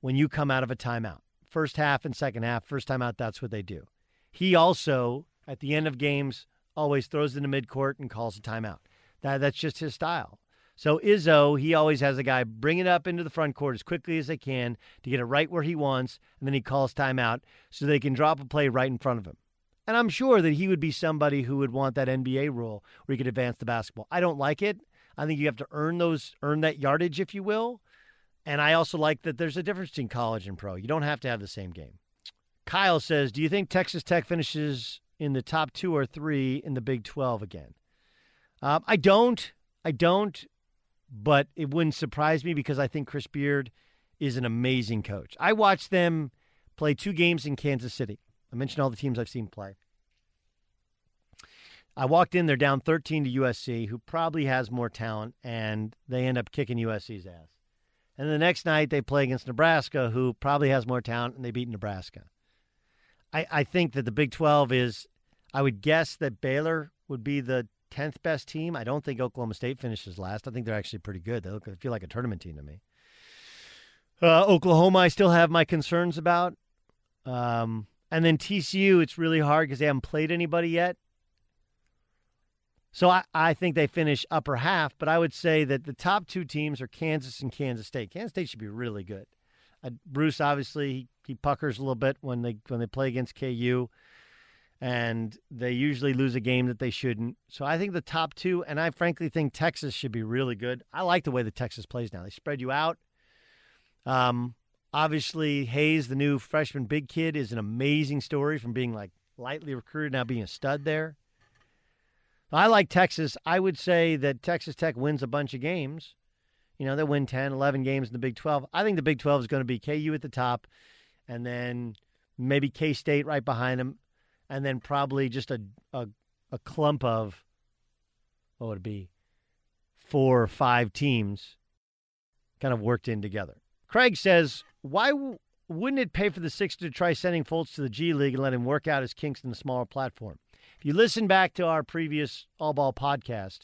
when you come out of a timeout. First half and second half, first timeout, that's what they do. He also, at the end of games, always throws in the midcourt and calls a timeout. That, that's just his style. So Izzo, he always has a guy bring it up into the front court as quickly as they can to get it right where he wants, and then he calls timeout so they can drop a play right in front of him. And I'm sure that he would be somebody who would want that NBA rule where he could advance the basketball. I don't like it. I think you have to earn those, earn that yardage, if you will. And I also like that there's a difference between college and pro. You don't have to have the same game. Kyle says, "Do you think Texas Tech finishes in the top two or three in the Big 12 again?" Um, I don't. I don't. But it wouldn't surprise me because I think Chris Beard is an amazing coach. I watched them play two games in Kansas City. I mentioned all the teams I've seen play. I walked in, they're down 13 to USC, who probably has more talent, and they end up kicking USC's ass. And the next night, they play against Nebraska, who probably has more talent, and they beat Nebraska. I, I think that the Big 12 is, I would guess that Baylor would be the 10th best team. I don't think Oklahoma State finishes last. I think they're actually pretty good. They look, feel like a tournament team to me. Uh, Oklahoma, I still have my concerns about. Um, and then TCU, it's really hard because they haven't played anybody yet. So I, I think they finish upper half, but I would say that the top two teams are Kansas and Kansas State. Kansas State should be really good. Uh, Bruce obviously he, he puckers a little bit when they when they play against KU, and they usually lose a game that they shouldn't. So I think the top two, and I frankly think Texas should be really good. I like the way the Texas plays now. They spread you out. Um, Obviously, Hayes, the new freshman big kid, is an amazing story from being like lightly recruited now being a stud there. I like Texas. I would say that Texas Tech wins a bunch of games. You know, they win 10, 11 games in the Big 12. I think the Big 12 is going to be KU at the top and then maybe K State right behind them, and then probably just a, a, a clump of, what would it be, four or five teams kind of worked in together. Craig says, why w- wouldn't it pay for the Sixers to try sending Fultz to the G League and let him work out his kinks in the smaller platform? If you listen back to our previous All Ball podcast,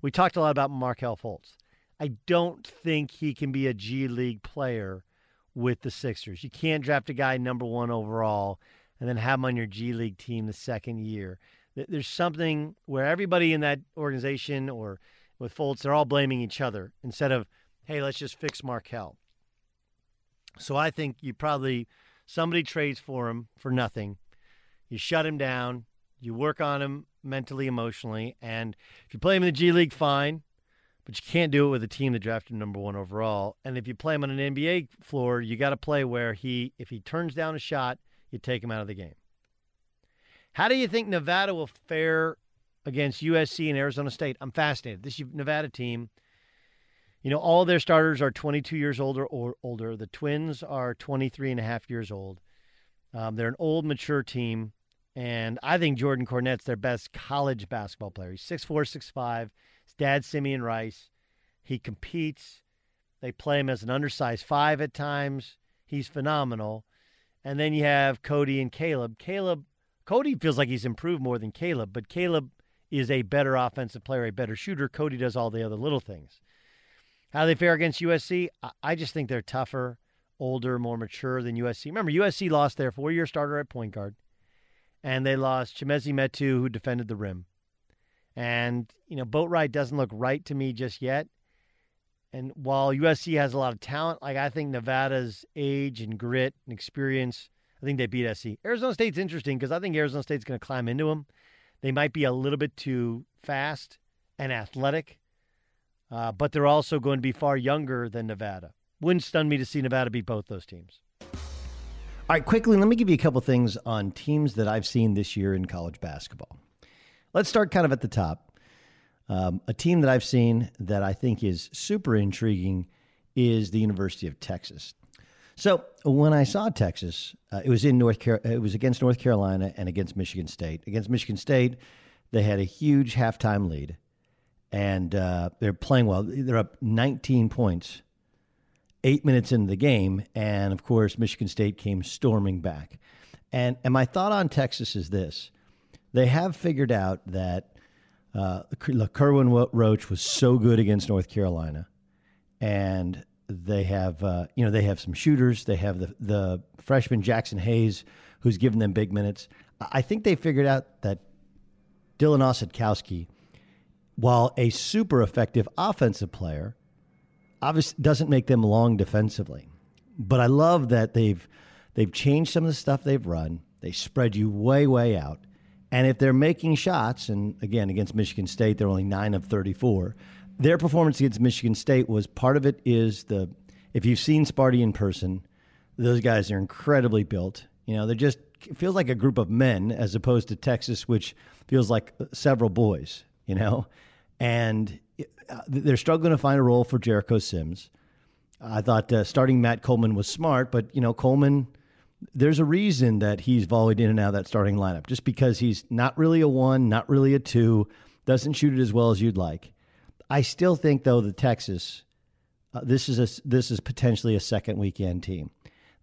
we talked a lot about Markelle Fultz. I don't think he can be a G League player with the Sixers. You can't draft a guy number one overall and then have him on your G League team the second year. There's something where everybody in that organization or with Fultz, they're all blaming each other instead of, hey, let's just fix Markelle. So I think you probably somebody trades for him for nothing. You shut him down. You work on him mentally, emotionally, and if you play him in the G League, fine. But you can't do it with a team that drafted number one overall. And if you play him on an NBA floor, you got to play where he, if he turns down a shot, you take him out of the game. How do you think Nevada will fare against USC and Arizona State? I'm fascinated. This Nevada team you know, all their starters are 22 years older or older. The Twins are 23 and a half years old. Um, they're an old, mature team. And I think Jordan Cornett's their best college basketball player. He's 6'4, 6'5. His dad's Simeon Rice. He competes. They play him as an undersized five at times. He's phenomenal. And then you have Cody and Caleb. Caleb, Cody feels like he's improved more than Caleb, but Caleb is a better offensive player, a better shooter. Cody does all the other little things. How do they fare against USC? I just think they're tougher, older, more mature than USC. Remember, USC lost their four-year starter at point guard, and they lost Chimezie Metu, who defended the rim. And you know, Boatwright doesn't look right to me just yet. And while USC has a lot of talent, like I think Nevada's age and grit and experience, I think they beat SC. Arizona State's interesting because I think Arizona State's going to climb into them. They might be a little bit too fast and athletic, uh, but they're also going to be far younger than Nevada. Wouldn't stun me to see Nevada beat both those teams. All right, quickly, let me give you a couple things on teams that I've seen this year in college basketball. Let's start kind of at the top. Um, a team that I've seen that I think is super intriguing is the University of Texas. So when I saw Texas, uh, it was in North Car- it was against North Carolina and against Michigan State. Against Michigan State, they had a huge halftime lead, and uh, they're playing well. They're up 19 points, eight minutes into the game, and of course Michigan State came storming back. And and my thought on Texas is this: they have figured out that uh, Kerwin Roach was so good against North Carolina, and they have, uh, you know, they have some shooters. They have the the freshman Jaxson Hayes, who's given them big minutes. I think they figured out that Dylan Osetkowski, while a super effective offensive player, obviously doesn't make them long defensively. But I love that they've they've changed some of the stuff they've run. They spread you way way out. And if they're making shots, and again against Michigan State, they're only nine of thirty-four their performance against Michigan State was part of it is the if you've seen Sparty in person, those guys are incredibly built. You know, they're just feels like a group of men as opposed to Texas, which feels like several boys. You know, and uh, they're struggling to find a role for Jericho Sims. I thought uh, starting Matt Coleman was smart, but you know Coleman, there's a reason that he's volleyed in and out of that starting lineup, just because he's not really a one, not really a two, doesn't shoot it as well as you'd like. I still think though the Texas, uh, this is a this is potentially a second weekend team.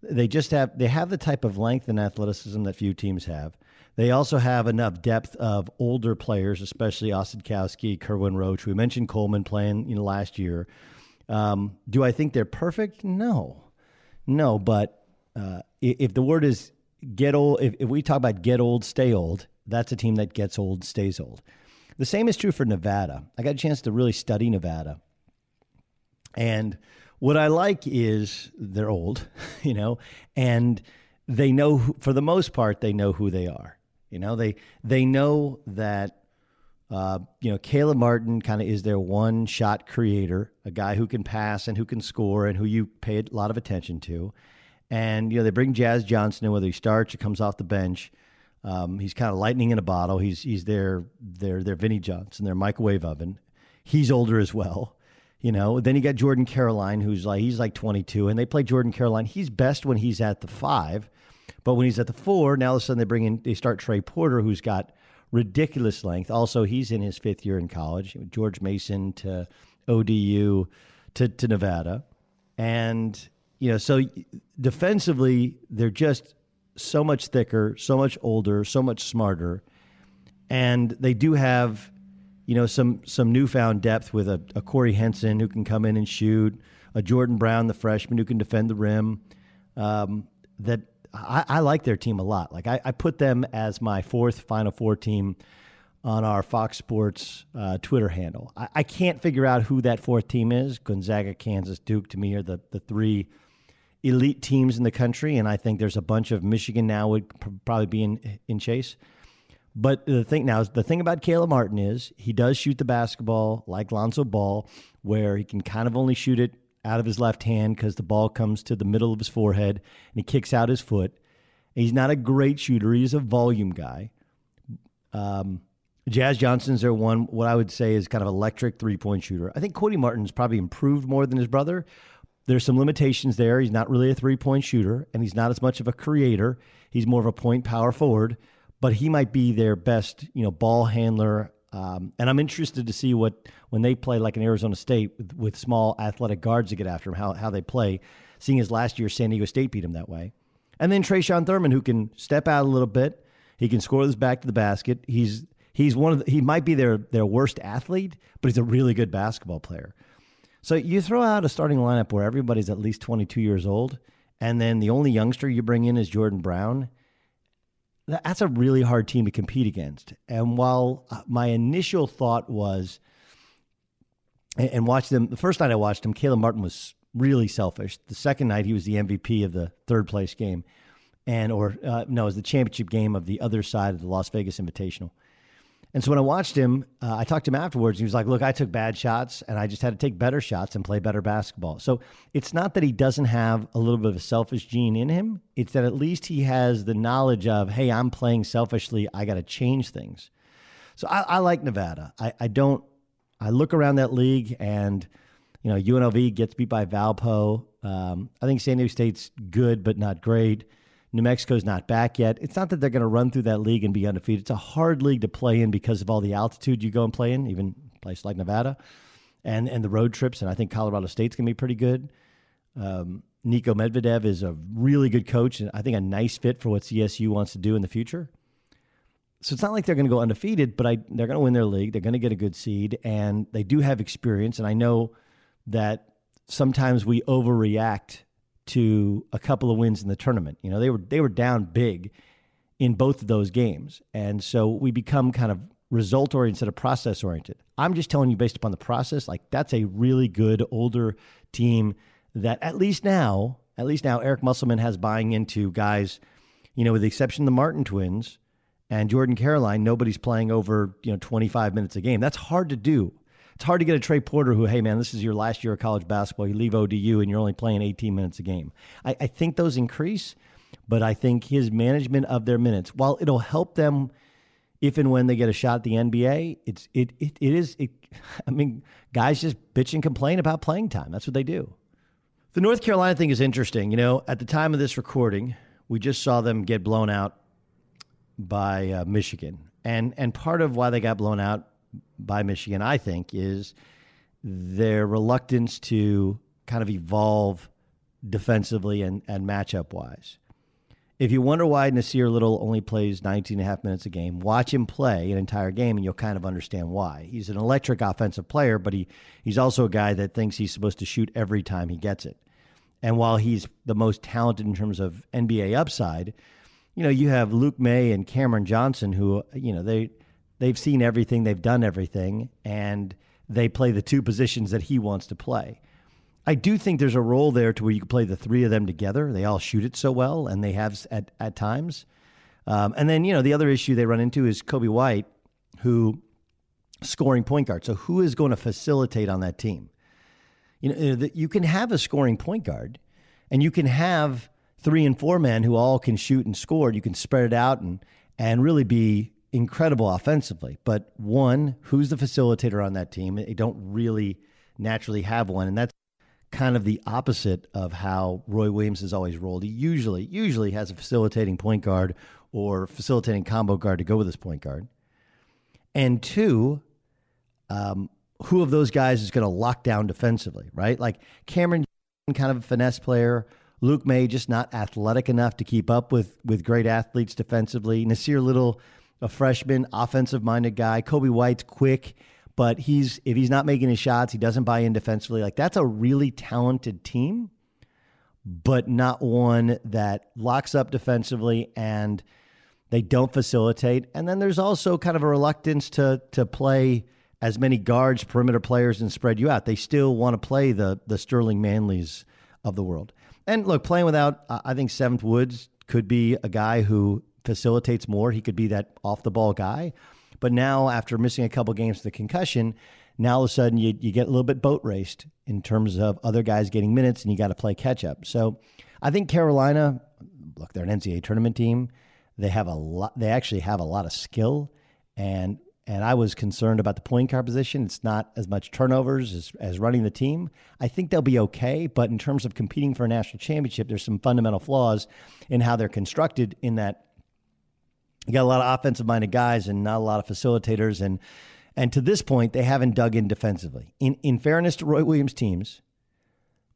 They just have they have the type of length and athleticism that few teams have. They also have enough depth of older players, especially Osetkowski, Kerwin Roach. We mentioned Coleman playing you know last year. Um, do I think they're perfect? No, no. But uh, if the word is get old, if, if we talk about get old, stay old, that's a team that gets old, stays old. The same is true for Nevada. I got a chance to really study Nevada. And what I like is they're old, you know, and they know for the most part they know who they are. You know, they they know that uh, you know Caleb Martin kind of is their one shot creator, a guy who can pass and who can score and who you pay a lot of attention to. And you know they bring Jazz Johnson in whether he starts or comes off the bench. Um, he's kind of lightning in a bottle. He's he's their their their Vinnie Johnson, their microwave oven. He's older as well, you know. Then you got Jordan Caroline, who's like he's like 22, and they play Jordan Caroline. He's best when he's at the five, but when he's at the four, now all of a sudden they bring in they start Trey Porter, who's got ridiculous length. Also, he's in his fifth year in college. George Mason to ODU to to Nevada, and you know so defensively they're just so much thicker, so much older, so much smarter, and they do have, you know, some some newfound depth with a, a Corey Henson who can come in and shoot, a Jordan Brown, the freshman who can defend the rim. Um, that I, I, like their team a lot. Like I, I, put them as my fourth Final Four team on our Fox Sports uh, Twitter handle. I, I, can't figure out who that fourth team is. Gonzaga, Kansas, Duke to me are the the three elite teams in the country, and I think there's a bunch of Michigan now would probably be in in chase. But the thing now, is the thing about Caleb Martin is he does shoot the basketball like Lonzo Ball, where he can kind of only shoot it out of his left hand because the ball comes to the middle of his forehead and he kicks out his foot. He's not a great shooter; he's a volume guy. Um, Jazz Johnson's their one, what I would say is kind of electric three point shooter. I think Cody Martin's probably improved more than his brother, there's some limitations there. He's not really a three point shooter, and he's not as much of a creator. He's more of a point power forward, but he might be their best, you know, ball handler. Um, and I'm interested to see what when they play like in Arizona State with, with small athletic guards to get after him, how how they play. Seeing as last year San Diego State beat him that way, and then Tre'Shawn Thurman who can step out a little bit. He can score this back to the basket. He's he's one of the, he might be their their worst athlete, but he's a really good basketball player. So you throw out a starting lineup where everybody's at least 22 years old, and then the only youngster you bring in is Jordan Brown. That's a really hard team to compete against. And while uh, my initial thought was, and watch them, the first night I watched him, Caleb Martin was really selfish. The second night, he was the MVP of the third place game, and or uh, no, it was the championship game of the other side of the Las Vegas Invitational. And so when I watched him, uh, I talked to him afterwards. He was like, "Look, I took bad shots, and I just had to take better shots and play better basketball." So it's not that he doesn't have a little bit of a selfish gene in him. It's that at least he has the knowledge of, "Hey, I'm playing selfishly. I got to change things." So I, I like Nevada. I, I, don't. I look around that league, and you know, UNLV gets beat by Valpo. Um, I think San Diego State's good, but not great. New Mexico's not back yet. It's not that they're going to run through that league and be undefeated. It's a hard league to play in because of all the altitude you go and play in, even a place like Nevada, and and the road trips. And I think Colorado State's going to be pretty good. Um, Niko Medved is a really good coach, and I think a nice fit for what CSU wants to do in the future. So it's not like they're going to go undefeated, but I, they're going to win their league. They're going to get a good seed, and they do have experience. And I know that sometimes we overreact to a couple of wins in the tournament. You know, they were they were down big in both of those games. And so we become kind of result oriented instead of process oriented. I'm just telling you based upon the process, like that's a really good older team that at least now, at least now Eric Musselman has buying into guys, you know, with the exception of the Martin twins and Jordan Caroline, nobody's playing over, you know, 25 minutes a game. That's hard to do it's hard to get a Trey Porter who, hey man, this is your last year of college basketball. You leave ODU and you're only playing 18 minutes a game. I, I think those increase, but I think his management of their minutes, while it'll help them if and when they get a shot at the NBA, it's it it, it is it, I mean, guys just bitch and complain about playing time. That's what they do. The North Carolina thing is interesting. You know, at the time of this recording, we just saw them get blown out by uh, Michigan, and and part of why they got blown out by Michigan, I think, is their reluctance to kind of evolve defensively and, and matchup wise. If you wonder why Nassir Little only plays 19 and a half minutes a game, watch him play an entire game and you'll kind of understand why. He's an electric offensive player, but he, he's also a guy that thinks he's supposed to shoot every time he gets it. And while he's the most talented in terms of NBA upside, you know, you have Luke Maye and Cameron Johnson who, you know, they they've seen everything, they've done everything, and they play the two positions that he wants to play. I do think there's a role there to where you can play the three of them together. They all shoot it so well, and they have at, at times. Um, and then, you know, the other issue they run into is Coby White, who scoring point guard. So who is going to facilitate on that team? You know, you can have a scoring point guard, and you can have three and four men who all can shoot and score. You can spread it out and and really be incredible offensively. But one, who's the facilitator on that team? They don't really naturally have one, and that's kind of the opposite of how Roy Williams has always rolled. He usually usually has a facilitating point guard or facilitating combo guard to go with his point guard. And two, um, who of those guys is going to lock down defensively, right? Like Cameron, kind of a finesse player. Luke Maye, just not athletic enough to keep up with with great athletes defensively. Nassir Little a freshman, offensive minded guy. Coby White's quick, but he's if he's not making his shots, he doesn't buy in defensively. Like that's a really talented team, but not one that locks up defensively and they don't facilitate. And then there's also kind of a reluctance to to play as many guards, perimeter players, and spread you out. They still want to play the the Sterling Manleys of the world. And look, playing without, I think Seventh Woods could be a guy who facilitates more. He could be that off the ball guy. But now, after missing a couple games with the concussion, now all of a sudden you, you get a little bit boat raced in terms of other guys getting minutes and you got to play catch up. So I think Carolina, look, they're an NCAA tournament team. They have a lot, they actually have a lot of skill. And and I was concerned about the point guard position. It's not as much turnovers as, as running the team. I think they'll be okay, but in terms of competing for a national championship, there's some fundamental flaws in how they're constructed in that you got a lot of offensive minded guys and not a lot of facilitators. And and to this point, they haven't dug in defensively. In in fairness to Roy Williams teams,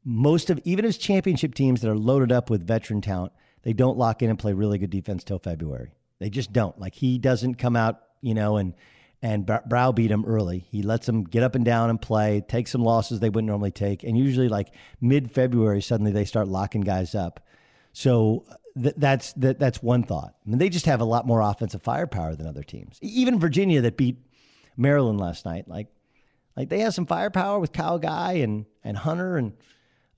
most of even his championship teams that are loaded up with veteran talent, they don't lock in and play really good defense till February. They just don't. Like he doesn't come out, you know, and and browbeat them early. He lets them get up and down and play, take some losses they wouldn't normally take, and usually like mid February, suddenly they start locking guys up. So th- that's that, that's one thought. I mean, they just have a lot more offensive firepower than other teams. Even Virginia that beat Maryland last night, like like they have some firepower with Kyle Guy and and Hunter and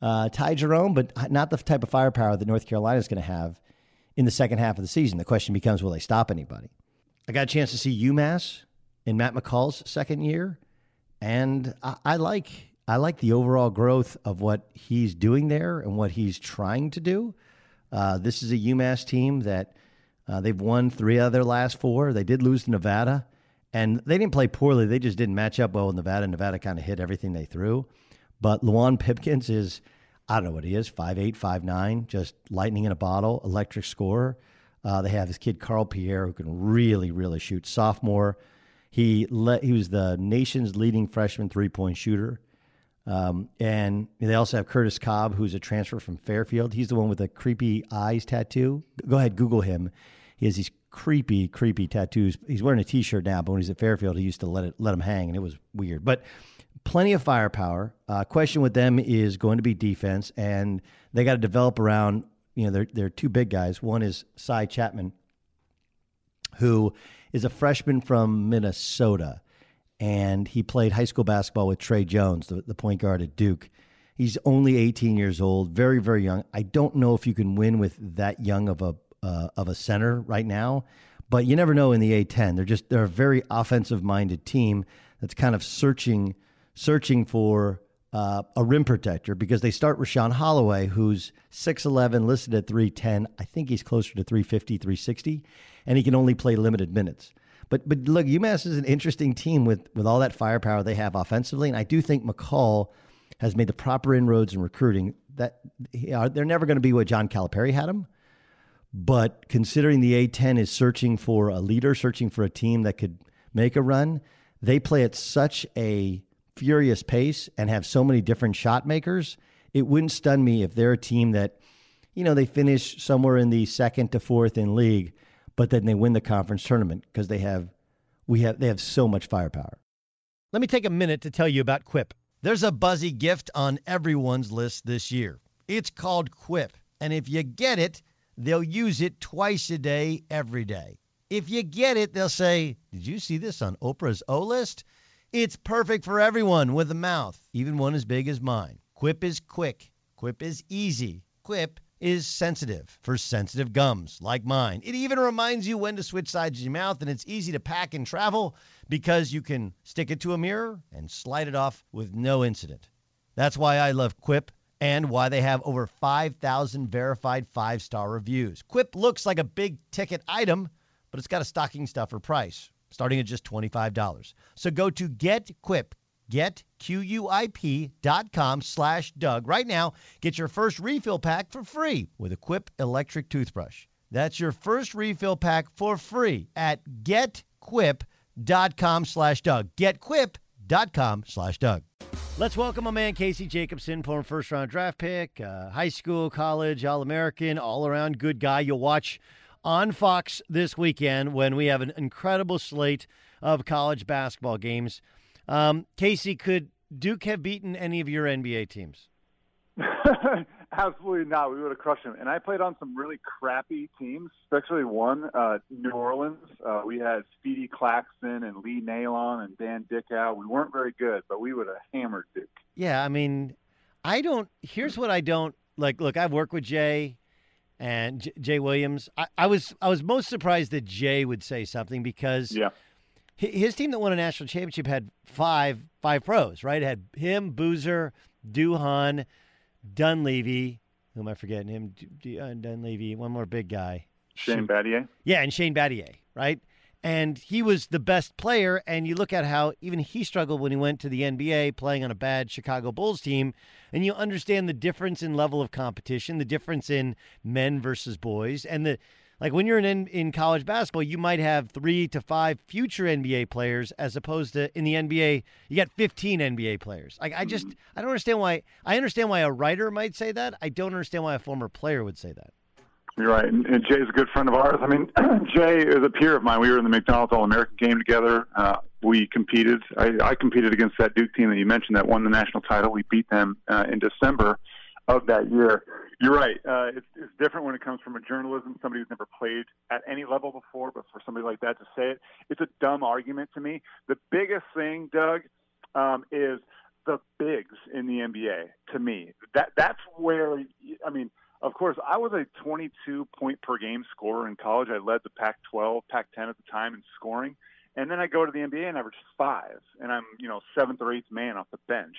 uh, Ty Jerome, but not the type of firepower that North Carolina is going to have in the second half of the season. The question becomes, will they stop anybody? I got a chance to see UMass in Matt McCall's second year, and I, I like I like the overall growth of what he's doing there and what he's trying to do. Uh, this is a UMass team that uh, they've won three of their last four. They did lose to Nevada, and they didn't play poorly. They just didn't match up well with Nevada. Nevada kind of hit everything they threw. But Luwane Pipkins is, I don't know what he is, five eight, five nine, just lightning in a bottle, electric scorer. Uh, they have this kid Carl Pierre who can really, really shoot. Sophomore, he let he was the nation's leading freshman three point shooter. Um, and they also have Curtis Cobb, who's a transfer from Fairfield. He's the one with the creepy eyes tattoo. Go ahead, Google him. He has these creepy, creepy tattoos. He's wearing a T-shirt now, but when he's at Fairfield, he used to let it let him hang, and it was weird. But plenty of firepower. Uh, question with them is going to be defense, and they got to develop around. You know, they're they're two big guys. One is Sy Chapman, who is a freshman from Minnesota and he played high school basketball with Tre Jones, the, the point guard at Duke. He's only 18 years old, very very young. I don't know if you can win with that young of a uh, of a center right now, but you never know in the A10. They're just they're a very offensive minded team that's kind of searching searching for uh, a rim protector because they start Rashawn Holloway, who's 6'11, listed at 310. I think he's closer to 350, 360, and he can only play limited minutes. But but look, UMass is an interesting team with with all that firepower they have offensively, and I do think McCall has made the proper inroads in recruiting. That uh, they're never going to be what John Calipari had them, but considering the A10 is searching for a leader, searching for a team that could make a run, they play at such a furious pace and have so many different shot makers. It wouldn't stun me if they're a team that, you know, they finish somewhere in the second to fourth in league but then they win the conference tournament because they have we have they have so much firepower. Let me take a minute to tell you about Quip. There's a buzzy gift on everyone's list this year. It's called Quip, and if you get it, they'll use it twice a day every day. If you get it, they'll say, "Did you see this on Oprah's O list?" It's perfect for everyone with a mouth, even one as big as mine. Quip is quick. Quip is easy. Quip is sensitive for sensitive gums like mine. It even reminds you when to switch sides of your mouth, and it's easy to pack and travel because you can stick it to a mirror and slide it off with no incident. That's why I love Quip and why they have over 5,000 verified five star reviews. Quip looks like a big ticket item, but it's got a stocking stuffer price starting at just $25. So go to Get Quip, getquip.com slash Doug. Right now, get your first refill pack for free with a Quip electric toothbrush. That's your first refill pack for free at getquip.com slash Doug. Getquip.com slash Doug. Let's welcome my man Casey Jacobsen, former first round draft pick, uh, high school, college, All American, all around good guy. You'll watch on Fox this weekend when we have an incredible slate of college basketball games. Um, Casey, could Duke have beaten any of your NBA teams? Absolutely not. We would have crushed them. And I played on some really crappy teams, especially one, uh, New Orleans. Uh, we had Speedy Claxton and Lee Nailon and Dan Dickau. We weren't very good, but we would have hammered Duke. Yeah, I mean, I don't. Here's what I don't like. Look, I've worked with Jay and J- Jay Williams. I, I was I was most surprised that Jay would say something because yeah his team that won a national championship had five five pros, right? It had him, Boozer, Duhon, Dunleavy. Who am I forgetting? Him, uh, Dunleavy. One more big guy. Shane Battier. Yeah, and Shane Battier, right? And he was the best player. And you look at how even he struggled when he went to the NBA playing on a bad Chicago Bulls team. And you understand the difference in level of competition, the difference in men versus boys, and the like when you're in in college basketball, you might have three to five future NBA players, as opposed to in the NBA, you got 15 NBA players. Like I just I don't understand why. I understand why a writer might say that. I don't understand why a former player would say that. You're right, and, and Jay's a good friend of ours. I mean, Jay is a peer of mine. We were in the McDonald's All American game together. Uh, we competed. I, I competed against that Duke team that you mentioned that won the national title. We beat them uh, in December of that year. You're right. Uh, it's, it's different when it comes from a journalism, somebody who's never played at any level before, but for somebody like that to say it, it's a dumb argument to me. The biggest thing, Doug, um, is the bigs in the NBA. To me, that that's where I mean. Of course, I was a 22 point per game scorer in college. I led the Pac-12, Pac-10 at the time in scoring, And then I go to the NBA and average five, and I'm you know seventh or eighth man off the bench.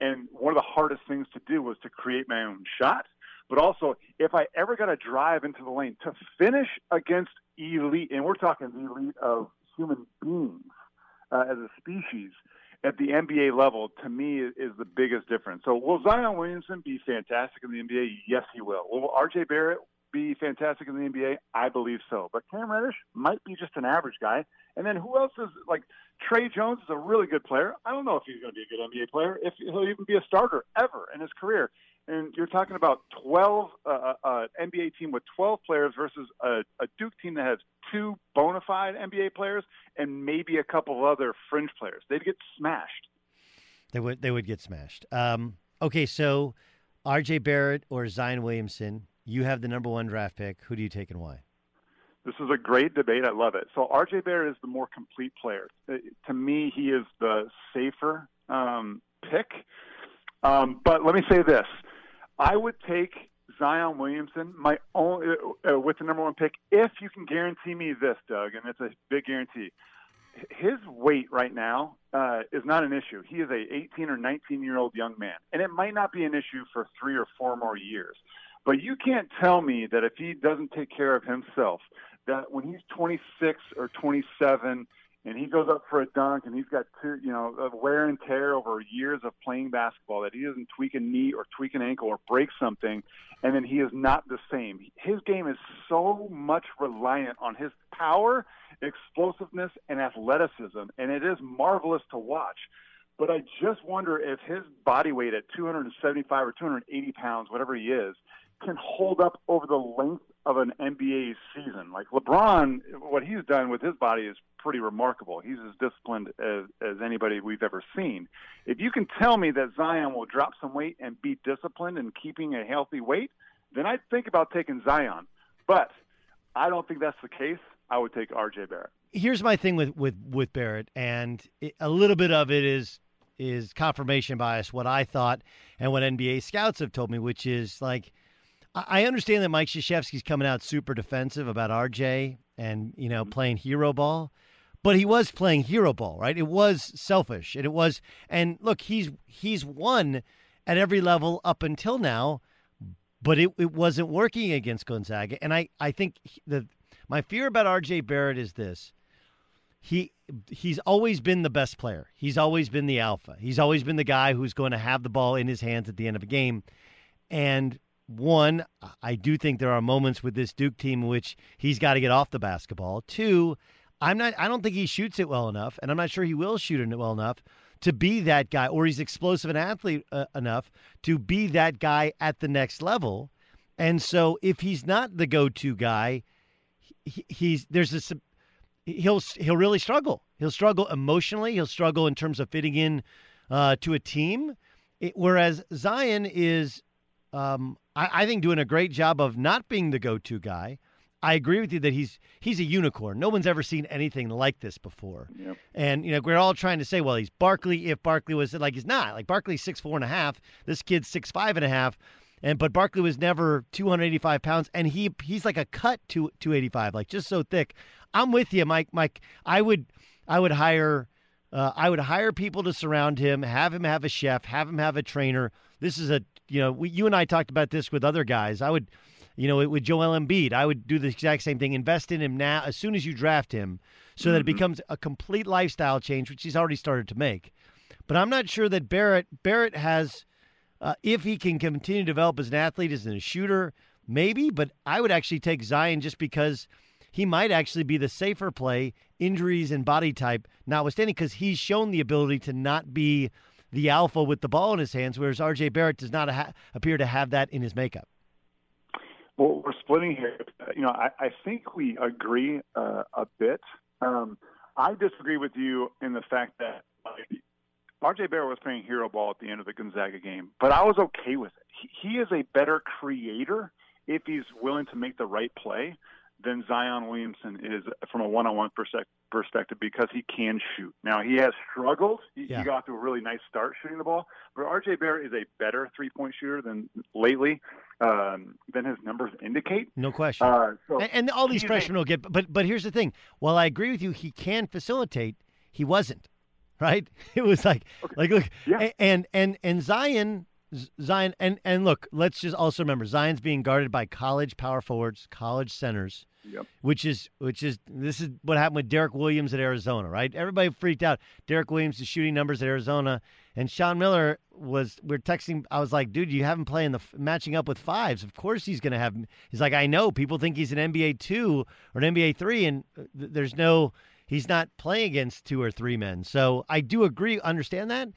And one of the hardest things to do was to create my own shot, but also if I ever got to drive into the lane to finish against elite, and we're talking the elite of human beings uh, as a species at the NBA level, to me, is the biggest difference. So, will Zion Williamson be fantastic in the NBA? Yes, he will. Will RJ Barrett be fantastic in the NBA? I believe so. But Cam Reddish might be just an average guy. And then who else is like Tre Jones is a really good player. I don't know if he's going to be a good NBA player, if he'll even be a starter ever in his career. And you're talking about 12 uh, uh, uh NBA team with 12 players versus a, a Duke team that has two bona fide NBA players and maybe a couple other fringe players. They'd get smashed. They would. They would get smashed. Um, okay, so R.J. Barrett or Zion Williamson. You have the number one draft pick. Who do you take and why? This is a great debate. I love it. So RJ Barrett is the more complete player. Uh, to me, he is the safer um, pick. Um, but let me say this: I would take Zion Williamson, my own, uh, uh, with the number one pick, if you can guarantee me this, Doug, and it's a big guarantee. His weight right now uh, is not an issue. He is a 18 or 19 year old young man, and it might not be an issue for three or four more years. But you can't tell me that if he doesn't take care of himself, that when he's 26 or 27 and he goes up for a dunk and he's got two, you know, wear and tear over years of playing basketball that he doesn't tweak a knee or tweak an ankle or break something, and then he is not the same. His game is so much reliant on his power, explosiveness, and athleticism, and it is marvelous to watch. But I just wonder if his body weight at 275 or 280 pounds, whatever he is, can hold up over the length of an NBA season. Like LeBron, what he's done with his body is pretty remarkable. He's as disciplined as, as anybody we've ever seen. If you can tell me that Zion will drop some weight and be disciplined and keeping a healthy weight, then I'd think about taking Zion. But I don't think that's the case. I would take RJ Barrett. Here's my thing with with with Barrett, and it, a little bit of it is is confirmation bias. What I thought and what NBA scouts have told me, which is like I understand that Mike Krzyzewski's coming out super defensive about RJ and you know mm-hmm. playing hero ball, but he was playing hero ball, right? It was selfish, and it was. And look, he's he's won at every level up until now, but it, it wasn't working against Gonzaga. And I I think the my fear about RJ Barrett is this: he he's always been the best player. He's always been the alpha. He's always been the guy who's going to have the ball in his hands at the end of a game, and one, I do think there are moments with this Duke team in which he's got to get off the basketball. Two, I'm not. I don't think he shoots it well enough, and I'm not sure he will shoot it well enough to be that guy, or he's explosive and athlete uh, enough to be that guy at the next level. And so, if he's not the go-to guy, he, he's there's this. He'll he'll really struggle. He'll struggle emotionally. He'll struggle in terms of fitting in uh, to a team. It, whereas Zion is um, I, I think doing a great job of not being the go-to guy. I agree with you that he's he's a unicorn. No one's ever seen anything like this before. Yep. And you know, we're all trying to say, well, he's Barkley. If Barkley was like, he's not. Like Barkley's six four and a half. This kid's six five and a half. And but Barkley was never 285 pounds, and he he's like a cut to 285, like just so thick. I'm with you, Mike. Mike, I would I would hire uh, I would hire people to surround him, have him have a chef, have him have a trainer. This is a you know, we, you and I talked about this with other guys. I would, you know, with Joel Embiid, I would do the exact same thing. Invest in him now as soon as you draft him, so mm-hmm. that it mm-hmm. becomes a complete lifestyle change, which he's already started to make. But I'm not sure that Barrett Barrett has, uh, if he can continue to develop as an athlete, as a shooter, maybe. But I would actually take Zion just because he might actually be the safer play, injuries and body type notwithstanding, because he's shown the ability to not be the alpha with the ball in his hands, whereas RJ Barrett does not ha- appear to have that in his makeup. Well, we're splitting here. You know, I, I think we agree uh, a bit. Um, I disagree with you in the fact that like, RJ Barrett was playing hero ball at the end of the Gonzaga game, but I was okay with it. He, he is a better creator if he's willing to make the right play than Zion Williamson is from a one-on-one perspective because he can shoot. Now he has struggled. He, yeah. he got to a really nice start shooting the ball, but RJ Barrett is a better three-point shooter than lately um, than his numbers indicate. No question. Uh, so and, and, all these freshmen will get. But but here's the thing. While I agree with you, he can facilitate. He wasn't. Right. It was like okay. like look. Yeah. And and and Zion Zion and and look, let's just also remember Zion's being guarded by college power forwards, college centers. Yep. Which is which is this is what happened with Derrick Williams at Arizona, right? Everybody freaked out. Derrick Williams is shooting numbers at Arizona, and Sean Miller was. We're texting. I was like, dude, you haven't playing the matching up with fives. Of course he's going to have. He's like, I know. People think he's an NBA two or an NBA three, and uh, there's no. He's not playing against two or three men. So I do agree, understand that.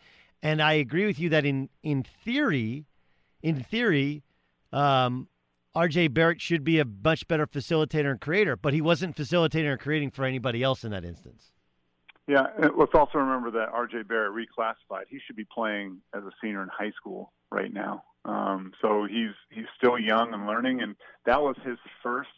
And I agree with you that in in theory, in theory, um, RJ Barrett should be a much better facilitator and creator, but he wasn't facilitating or creating for anybody else in that instance. Yeah, let's also remember that RJ Barrett reclassified. He should be playing as a senior in high school right now. Um, so he's he's still young and learning, and that was his first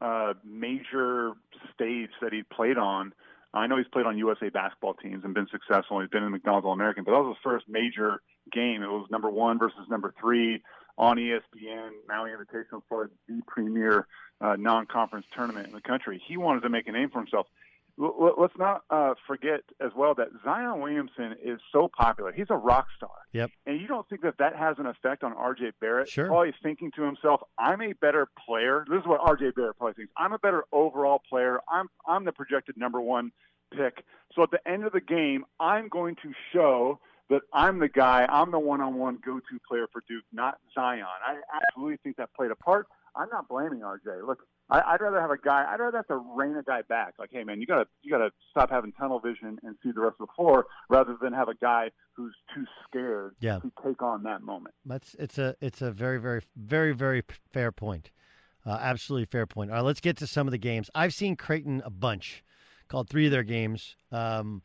uh, major stage that he played on I know he's played on USA basketball teams and been successful. He's been in McDonald's All American, but that was his first major game. It was number one versus number three on ESPN, Maui Invitational, for the premier uh, non-conference tournament in the country. He wanted to make a name for himself. L- let's not uh, forget as well that Zion Williamson is so popular. He's a rock star. Yep. And you don't think that that has an effect on RJ Barrett? Sure. Probably thinking to himself, "I'm a better player." This is what RJ Barrett probably thinks. I'm a better overall player. I'm I'm the projected number one pick. So at the end of the game, I'm going to show that I'm the guy. I'm the one-on-one go-to player for Duke, not Zion. I absolutely think that played a part. I'm not blaming RJ. Look, I, would rather have a guy. I'd rather have to rein a guy back. Like, hey man, you gotta you gotta stop having tunnel vision and see the rest of the floor, rather than have a guy who's too scared yeah. to take on that moment. That's it's a it's a very very very very fair point. Uh, absolutely fair point. All right, let's get to some of the games. I've seen Creighton a bunch, called three of their games, um,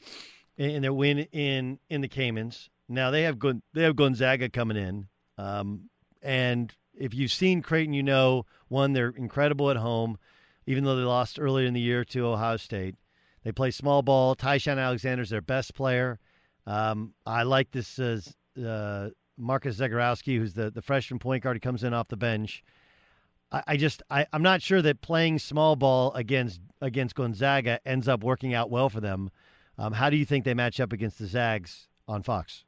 in their win in in the Caymans. Now they have they have Gonzaga coming in, um, and if you've seen Creighton, you know one they're incredible at home, even though they lost earlier in the year to Ohio State. They play small ball. Ty-Shon Alexander's their best player. Um, I like this uh, uh, Marcus Zegarowski, who's the, the freshman point guard who comes in off the bench. I, I just I, I'm not sure that playing small ball against against Gonzaga ends up working out well for them. Um, how do you think they match up against the Zags on Fox?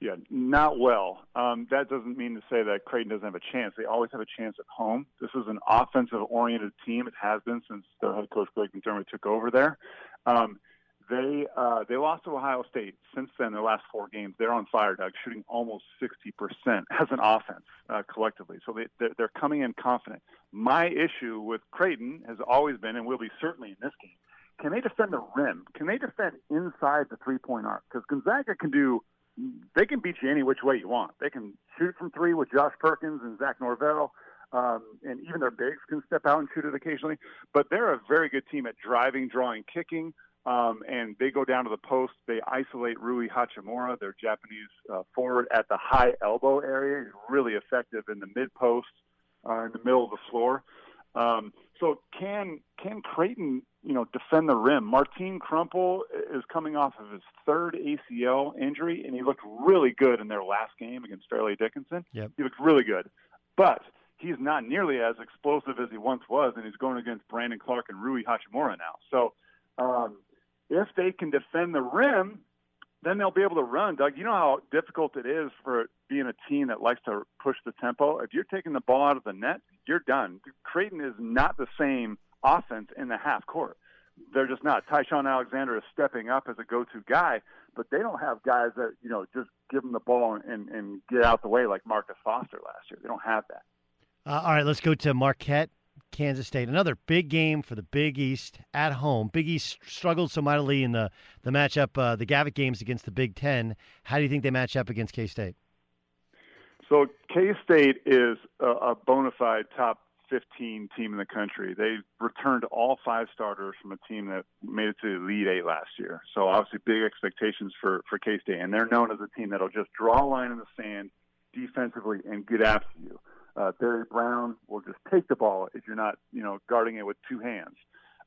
Yeah, not well. Um, that doesn't mean to say that Creighton doesn't have a chance. They always have a chance at home. This is an offensive-oriented team. It has been since their head coach Greg McDermott took over there. Um, they uh, they lost to Ohio State. Since then, their last four games, they're on fire, Doug, shooting almost 60% as an offense uh, collectively. So they, they're, they're coming in confident. My issue with Creighton has always been, and will be certainly in this game, can they defend the rim? Can they defend inside the three-point arc? Because Gonzaga can do they can beat you any which way you want. They can shoot from three with Josh Perkins and Zach Norvell, um, and even their bigs can step out and shoot it occasionally. But they're a very good team at driving, drawing, kicking, um, and they go down to the post. They isolate Rui Hachimura, their Japanese uh, forward, at the high elbow area. He's really effective in the mid post, uh, in the middle of the floor. Um, so can can Creighton, you know, defend the rim? Martin Krampelj is coming off of his third ACL injury, and he looked really good in their last game against Fairleigh Dickinson. Yep. He looked really good, but he's not nearly as explosive as he once was, and he's going against Brandon Clarke and Rui Hachimura now. So um, if they can defend the rim, then they'll be able to run. Doug, you know how difficult it is for being a team that likes to push the tempo. If you're taking the ball out of the net, you're done. Creighton is not the same offense in the half court. They're just not. Ty-Shon Alexander is stepping up as a go-to guy, but they don't have guys that you know just give them the ball and, and get out the way like Marcus Foster last year. They don't have that. Uh, all right, let's go to Marquette Kansas State. Another big game for the Big East at home. Big East struggled so mightily in the the matchup, uh, the Gavitt games against the Big Ten. How do you think they match up against K State? So K State is a, a bona fide top 15 team in the country. They returned all five starters from a team that made it to the Elite Eight last year. So obviously big expectations for for K State, and they're known as a team that'll just draw a line in the sand defensively and get after you. Uh, Barry Brown will just take the ball if you're not, you know, guarding it with two hands.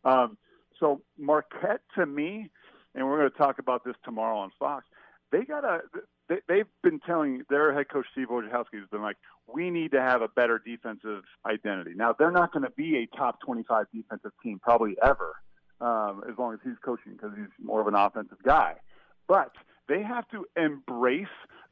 Um, so Marquette, to me, and we're going to talk about this tomorrow on Fox. They got a. They, they've been telling their head coach Steve Wojciechowski has been like, we need to have a better defensive identity. Now they're not going to be a top 25 defensive team probably ever, um, as long as he's coaching because he's more of an offensive guy. But they have to embrace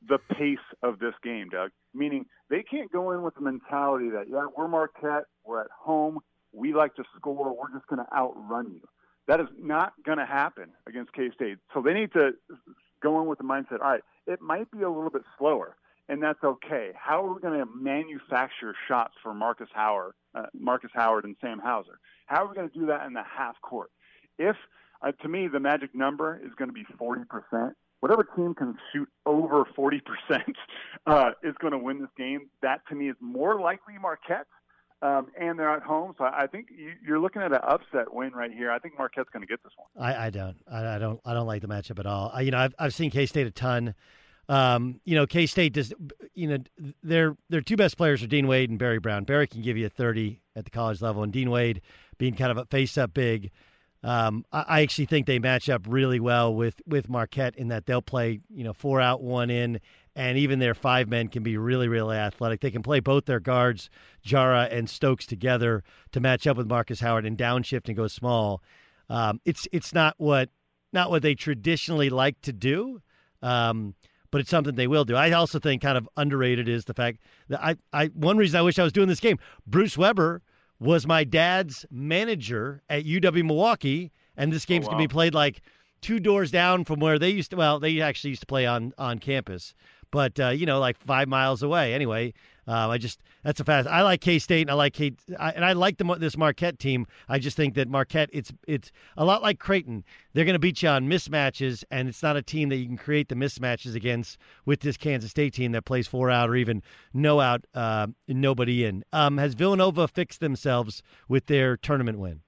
the pace of this game, Doug. Meaning they can't go in with the mentality that yeah, we're Marquette, we're at home, we like to score, we're just going to outrun you. That is not going to happen against K State. So they need to go in with the mindset. All right, it might be a little bit slower, and that's okay. How are we going to manufacture shots for Marcus Howard, uh, Marcus Howard, and Sam Hauser? How are we going to do that in the half court? If uh, to me the magic number is going to be forty percent whatever team can shoot over 40% uh, is going to win this game. That to me is more likely Marquette. Um, and they're at home, so I think you, are looking at an upset win right here. I think Marquette's going to get this one. I, I don't, I, I, don't, I don't like the matchup at all. I, you know, I've I've seen K State a ton. Um, you know, K State does. You know, their their two best players are Dean Wade and Barry Brown. Barry can give you a thirty at the college level, and Dean Wade being kind of a face up big um, I, I, actually think they match up really well with with Marquette in that they'll play you know four out one in, and even their five men can be really really athletic. They can play both their guards Diarra and Stokes together to match up with Marcus Howard and downshift and go small. Um, it's it's not what not what they traditionally like to do. Um, but it's something they will do. I also think kind of underrated is the fact that I, I one reason I wish I was doing this game. Bruce Weber was my dad's manager at UW Milwaukee, and this game's oh, wow. gonna be played like two doors down from where they used to. Well, they actually used to play on on campus, but uh, you know, like five miles away. Anyway, uh, I just that's a fast. I like K State and I like K I, and I like the, this Marquette team. I just think that Marquette it's it's a lot like Creighton. They're going to beat you on mismatches, and it's not a team that you can create the mismatches against with this Kansas State team that plays four out or even no out, uh, nobody in. Um, has Villanova fixed themselves with their tournament win?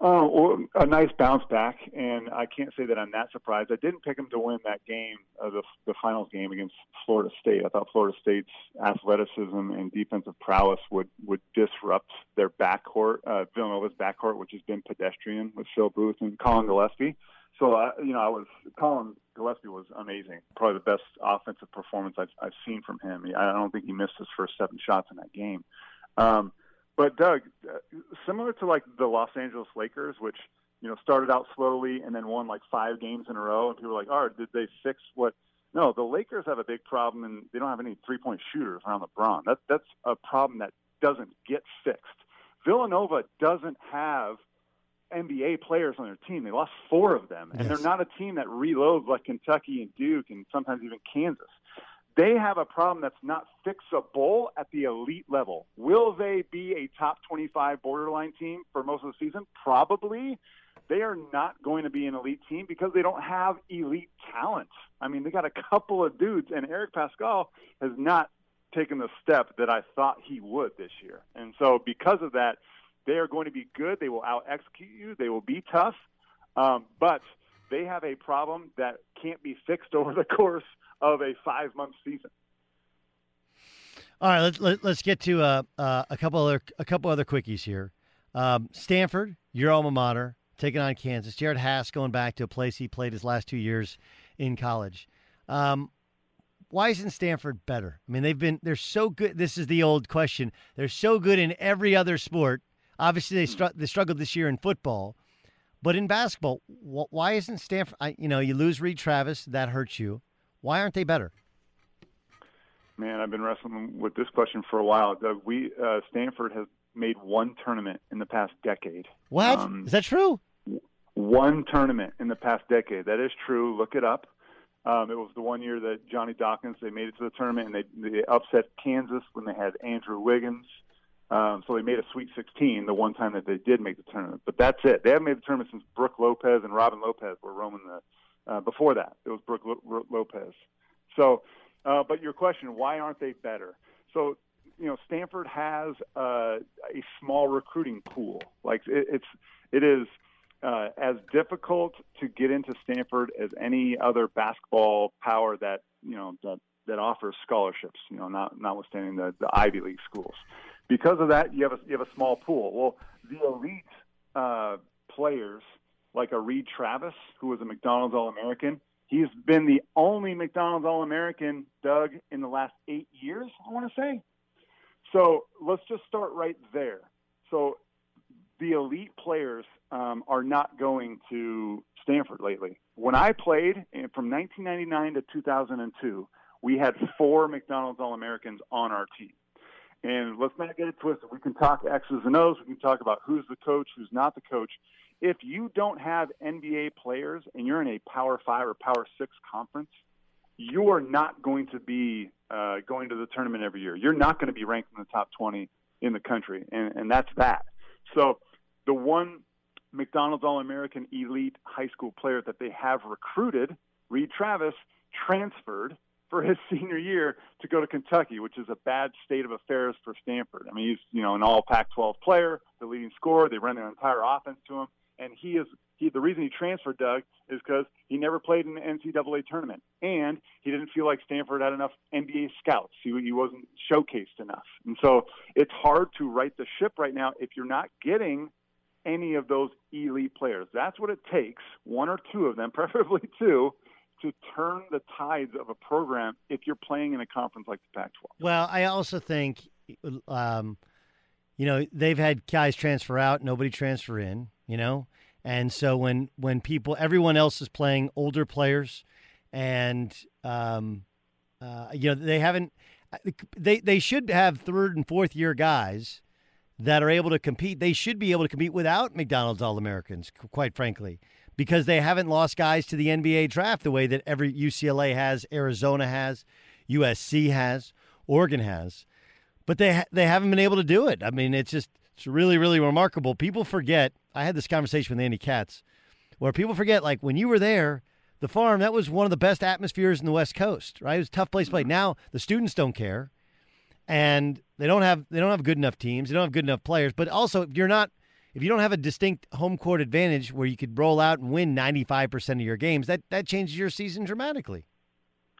Oh, a nice bounce back, and I can't say that I'm that surprised. I didn't pick them to win that game, uh, the the finals game against Florida State. I thought Florida State's athleticism and defensive prowess would would disrupt their backcourt, uh, Villanova's backcourt, which has been pedestrian with Phil Booth and Collin Gillespie. So, uh, you know, I was Collin Gillespie was amazing. Probably the best offensive performance I've I've seen from him. I don't think he missed his first seven shots in that game. Um, but Doug, uh, similar to like the Los Angeles Lakers, which you know started out slowly and then won like five games in a row, and people were like, "Oh, did they fix what?" No, the Lakers have a big problem, and they don't have any three-point shooters around LeBron. That that's a problem that doesn't get fixed. Villanova doesn't have NBA players on their team. They lost four of them, and yes. they're not a team that reloads like Kentucky and Duke, and sometimes even Kansas. They have a problem that's not fixable at the elite level. Will they be a top 25 borderline team for most of the season? Probably. They are not going to be an elite team because they don't have elite talent. I mean, they got a couple of dudes, and Eric Paschall has not taken the step that I thought he would this year. And so, because of that, they are going to be good. They will out execute you. They will be tough, um, but they have a problem that can't be fixed over the course of a five month season. All right, let's let, us let us get to uh, uh, a couple other a couple other quickies here. Um, Stanford, your alma mater, taking on Kansas. Jerod Haase going back to a place he played his last two years in college. Um, why isn't Stanford better? I mean, they've been they're so good. This is the old question. They're so good in every other sport. Obviously, they str- they struggled this year in football, but in basketball, wh- why isn't Stanford? I, you know, you lose Reid Travis, that hurts you. Why aren't they better? Man, I've been wrestling with this question for a while, Doug. We uh, Stanford has made one tournament in the past decade. What um, is that true? One tournament in the past decade. That is true. Look it up. Um, it was the one year that Johnny Dawkins they made it to the tournament and they, they upset Kansas when they had Andrew Wiggins. Um, so they made a Sweet 16 the one time that they did make the tournament. But that's it. They haven't made the tournament since Brook Lopez and Robin Lopez were roaming the uh, before that, it was Brook Lopez. So, uh, but your question, why aren't they better? So, you know, Stanford has uh, a small recruiting pool. Like it, it's, it is uh, as difficult to get into Stanford as any other basketball power that you know that that offers scholarships. You know, not notwithstanding the, the Ivy League schools. Because of that, you have a you have a small pool. Well, the elite uh, players like a Reid Travis, who was a McDonald's All American. He's been the only McDonald's All American, Doug, in the last eight years, I want to say. So let's just start right there. So the elite players um, are not going to Stanford lately. When I played from 1999 to 2002, we had four McDonald's All Americans on our team. And let's not get it twisted. We can talk X's and O's. We can talk about who's the coach, who's not the coach if you don't have NBA players and you're in a Power Five or Power Six conference, you are not going to be uh, going to the tournament every year. You're not going to be ranked in the top 20 in the country, and, and that's that. So the one McDonald's All American elite high school player that they have recruited, Reid Travis, transferred for his senior year to go to Kentucky, which is a bad state of affairs for Stanford. I mean, he's you know an All Pac-12 player, the leading scorer. They run their entire offense to him and he is he, the reason he transferred Doug is because he never played in the NCAA tournament, and he didn't feel like Stanford had enough NBA scouts. He, he wasn't showcased enough, and so it's hard to right the ship right now if you're not getting any of those elite players. That's what it takes, one or two of them, preferably two, to turn the tides of a program if you're playing in a conference like the Pac-12. Well, I also think, um, you know, they've had guys transfer out, nobody transfer in you know? And so when when people everyone else is playing older players and um uh, you know they haven't they they should have third and fourth year guys that are able to compete. They should be able to compete without McDonald's All Americans, quite frankly, because they haven't lost guys to the NBA draft the way that every UCLA has, Arizona has, USC has, Oregon has, but they they haven't been able to do it. I mean, it's just it's really really remarkable. People forget I had this conversation with Andy Katz where people forget, like, when you were there, the farm, that was one of the best atmospheres in the West Coast, right? It was a tough place to play. Now the students don't care. And they don't have they don't have good enough teams. They don't have good enough players. But also, if you're not if you don't have a distinct home court advantage where you could roll out and win 95% of your games, that that changes your season dramatically.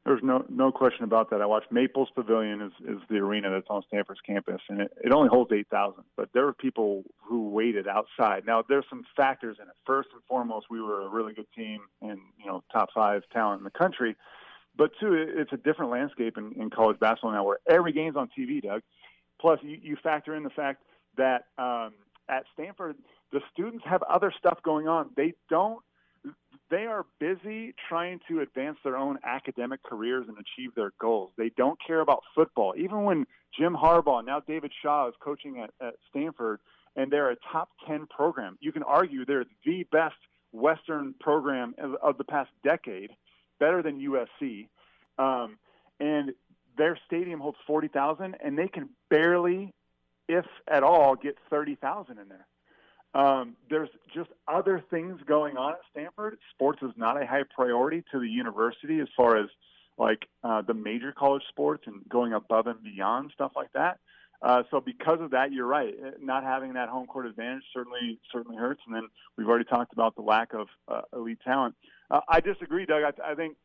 There's no no question about that. I watched Maples Pavilion is, is the arena that's on Stanford's campus, and it, it only holds eight thousand. But there were people who waited outside. Now there's some factors in it. First and foremost, we were a really good team and you know top five talent in the country. But two, it's a different landscape in, in college basketball now, where every game's on TV, Doug. Plus, you, you factor in the fact that um, at Stanford, the students have other stuff going on. They don't they are busy trying to advance their own academic careers and achieve their goals. They don't care about football. Even when Jim Harbaugh, now David Shaw, is coaching at, at Stanford, and they're a top 10 program, you can argue they're the best Western program of, of the past decade, better than USC. Um, and their stadium holds 40,000, and they can barely, if at all, get 30,000 in there. Um, there's just other things going on at Stanford. Sports is not a high priority to the university as far as like uh, the major college sports and going above and beyond stuff like that. Uh, so because of that, you're right. Uh, not having that home court advantage certainly certainly hurts. And then we've already talked about the lack of uh, elite talent. Uh, I disagree, Doug. I, I think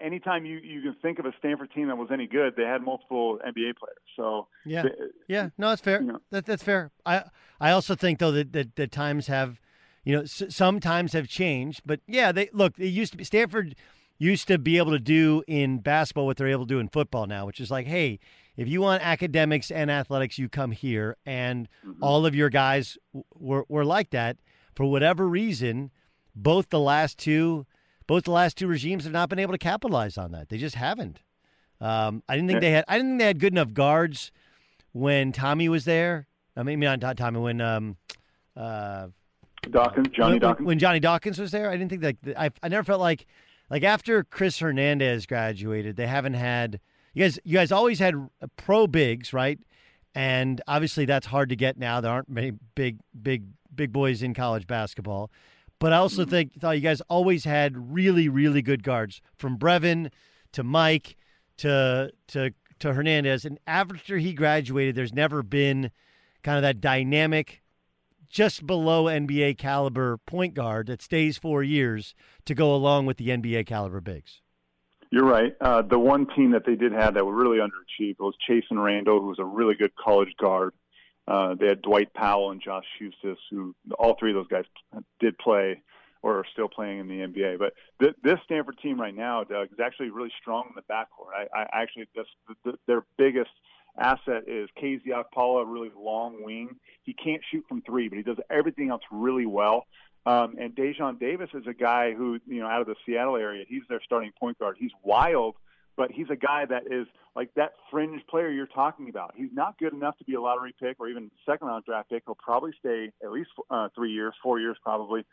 anytime you, you can think of a Stanford team that was any good, they had multiple NBA players. So yeah, they, yeah, no, that's fair. You know. that, that's fair. I I also think though that that, that times have, you know, s- some times have changed. But yeah, they look. It used to be Stanford used to be able to do in basketball what they're able to do in football now, which is like, hey, if you want academics and athletics, you come here, and mm-hmm. all of your guys w- were were like that for whatever reason. Both the last two both the last two regimes have not been able to capitalize on that. They just haven't. Um, I didn't think they had. I didn't think they had good enough guards when Tommy was there. I mean, not Tommy when um, uh, Dawkins, Johnny when, Dawkins. When Johnny Dawkins was there, I didn't think like I. I never felt like like after Chris Hernandez graduated, they haven't had. You guys, you guys always had pro bigs, right? And obviously, that's hard to get now. There aren't many big, big, big boys in college basketball. But I also think thought you guys always had really, really good guards from Brevin to Mike to to to Hernandez. And after he graduated, there's never been kind of that dynamic, just below NBA caliber point guard that stays four years to go along with the NBA caliber bigs. You're right. Uh, the one team that they did have that really underachieved was Chasson Randle, who was a really good college guard. Uh, they had Dwight Powell and Josh Huestis, who all three of those guys did play or are still playing in the NBA. But th- this Stanford team right now, Doug, is actually really strong in the backcourt. I, I actually, this, the, their biggest asset is KZ Okpala, really long wing. He can't shoot from three, but he does everything else really well. Um, and Daejon Davis is a guy who, you know, out of the Seattle area, he's their starting point guard. He's wild, but he's a guy that is like that fringe player you're talking about. He's not good enough to be a lottery pick or even second round draft pick. He'll probably stay at least uh, three years, four years probably.